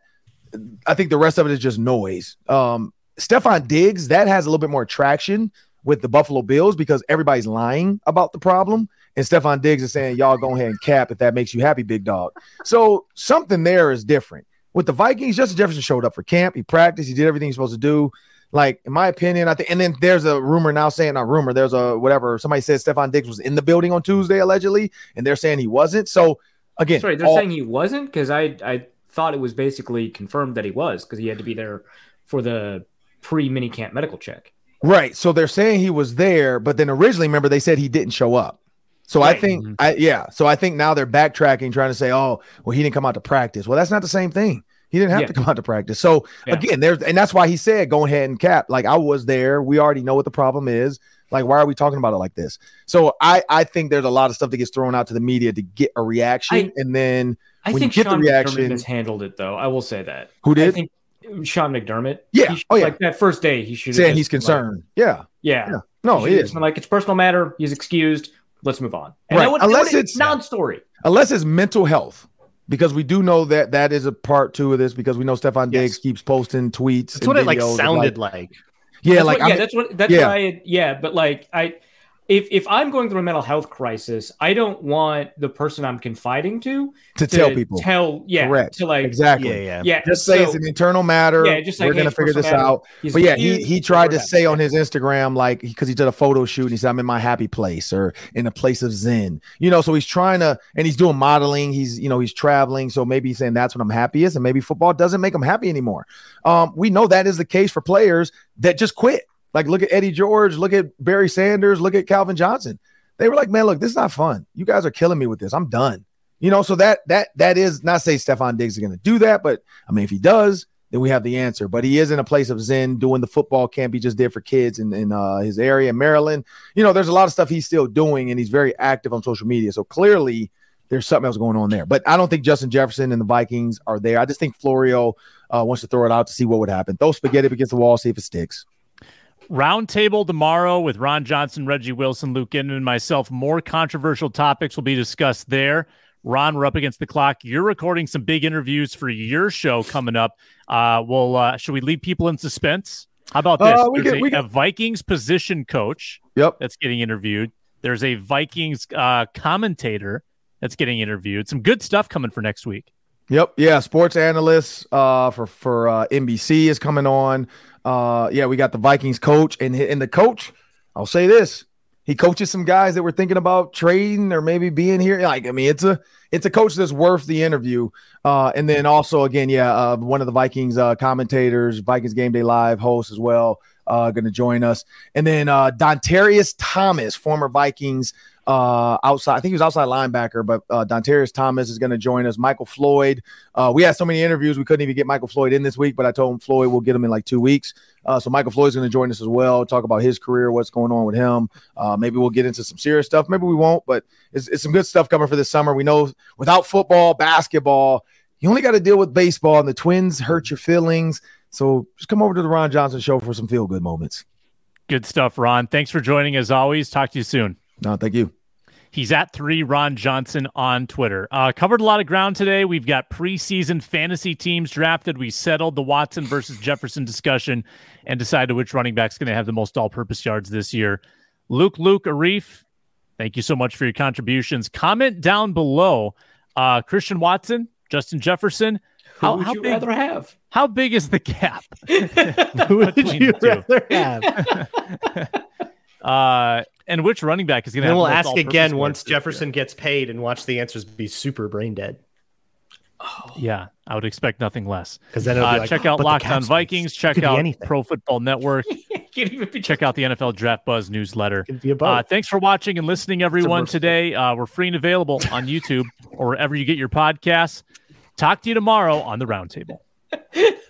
I think the rest of it is just noise. Um, Stefon Diggs, that has a little bit more traction with the Buffalo Bills because everybody's lying about the problem. And Stefon Diggs is saying, y'all go ahead and cap if that makes you happy, big dog. So something there is different. With the Vikings, Justin Jefferson showed up for camp. He practiced. He did everything he's supposed to do. Like, in my opinion, I think, and then there's a rumor now saying, not rumor, there's a whatever. Somebody said Stefon Diggs was in the building on Tuesday, allegedly, and they're saying he wasn't. So, again, Sorry, they're all- saying he wasn't because I I thought it was basically confirmed that he was because he had to be there for the pre minicamp medical check. Right. So they're saying he was there, but then originally, remember, they said he didn't show up. So I Right. think, mm-hmm. I yeah. So I think now they're backtracking, trying to say, oh, well, he didn't come out to practice. Well, that's not the same thing. He didn't have Yeah. to come out to practice. So Yeah. again, there's, and that's why he said, go ahead and cap. Like I was there. We already know what the problem is. Like, why are we talking about it like this? So I I think there's a lot of stuff that gets thrown out to the media to get a reaction, I- and then I When think you get the Sean reaction- mishandled it though. I will say that. who I did think Sean McDermott. Yeah. he should- Oh, yeah. Like that first day, he should saying he's concerned. yeah, yeah. Yeah. no, He it should've is. Like it's personal matter. He's excused. Let's move on. And Right. would, Unless it's- non-story. unless it's mental health. Because we do know that that is a part two of this. Because we know Stefon Yes. Diggs keeps posting tweets. That's and what it like sounded like. Yeah, That's like what, yeah, I'm- that's what that's yeah. what I yeah, but like I if if I'm going through a mental health crisis, I don't want the person I'm confiding to to tell people tell yeah Correct. to like exactly. Yeah, yeah. yeah Just say it's an internal matter. Yeah, just like, we're hey, gonna figure this matter. out. he's But yeah, he he tried to whatever. say on his Instagram like because he did a photo shoot and he said I'm in my happy place or in a place of zen. You know, so he's trying to and he's doing modeling. He's you know he's traveling, so maybe he's saying that's what I'm happiest, and maybe football doesn't make him happy anymore. Um, we know that is the case for players that just quit. Like look at Eddie George, look at Barry Sanders, look at Calvin Johnson. They were like, man, look, this is not fun. You guys are killing me with this. I'm done. You know, so that that that is not say Stefon Diggs is going to do that, but I mean, if he does, then we have the answer. But he is in a place of zen doing the football camp he just did for kids in, in uh, his area Maryland. You know, there's a lot of stuff he's still doing, and he's very active on social media. So clearly, there's something else going on there. But I don't think Justin Jefferson and the Vikings are there. I just think Florio uh, wants to throw it out to see what would happen. Throw spaghetti against the wall, see if it sticks. Roundtable tomorrow with Ron Johnson, Reggie Wilson, Luke Inman, and myself. More controversial topics will be discussed there. Ron, we're up against the clock. You're recording some big interviews for your show coming up. Uh, well, uh, should we leave people in suspense? How about this? Uh, we There's can- a, we can- a Vikings position coach Yep. that's getting interviewed. There's a Vikings uh, commentator that's getting interviewed. Some good stuff coming for next week. Yep. Yeah. Sports analyst uh, for for uh, NBC is coming on. Uh, yeah, we got the Vikings coach and and the coach. I'll say this: he coaches some guys that were thinking about trading or maybe being here. Like, I mean, it's a it's a coach that's worth the interview. Uh, and then also again, yeah, uh, one of the Vikings uh, commentators, Vikings Game Day Live host as well, uh, going to join us. And then uh, Dontarrious Thomas, former Vikings uh, outside. I think he was outside linebacker, but uh, Dontarrious Thomas is going to join us. Michael Floyd. Uh, we had so many interviews, we couldn't even get Michael Floyd in this week, but I told him Floyd we'll get him in like two weeks. Uh, so Michael Floyd's going to join us as well, talk about his career, what's going on with him. Uh, maybe we'll get into some serious stuff. Maybe we won't, but it's, it's some good stuff coming for this summer. We know without football, basketball, you only got to deal with baseball, and the Twins hurt your feelings. So just come over to the Ron Johnson Show for some feel good moments. Good stuff, Ron. Thanks for joining as always. Talk to you soon. No, thank you. He's at three Ron Johnson on Twitter. Uh, covered a lot of ground today. We've got preseason fantasy teams drafted. We settled the Watson versus Jefferson discussion and decided which running back's going to have the most all-purpose yards this year. Luke, Luke, Arif, thank you so much for your contributions. Comment down below. Uh, Christian Watson, Justin Jefferson. Who How, would how you big? rather have? How big is the gap? Who would you rather have? Uh, and which running back is going to then have? we'll ask again once this year? Jefferson gets paid and watch the answers be super brain dead. Oh. Yeah, I would expect nothing less. Because then Uh, like, check out "But the Locked On Vikings. Check out anything. Pro Football Network. Can't even be check out the NFL Draft Buzz newsletter. Could be a Uh, thanks for watching and listening, everyone. Today, uh, we're free and available on YouTube or wherever you get your podcasts. Talk to you tomorrow on the Roundtable.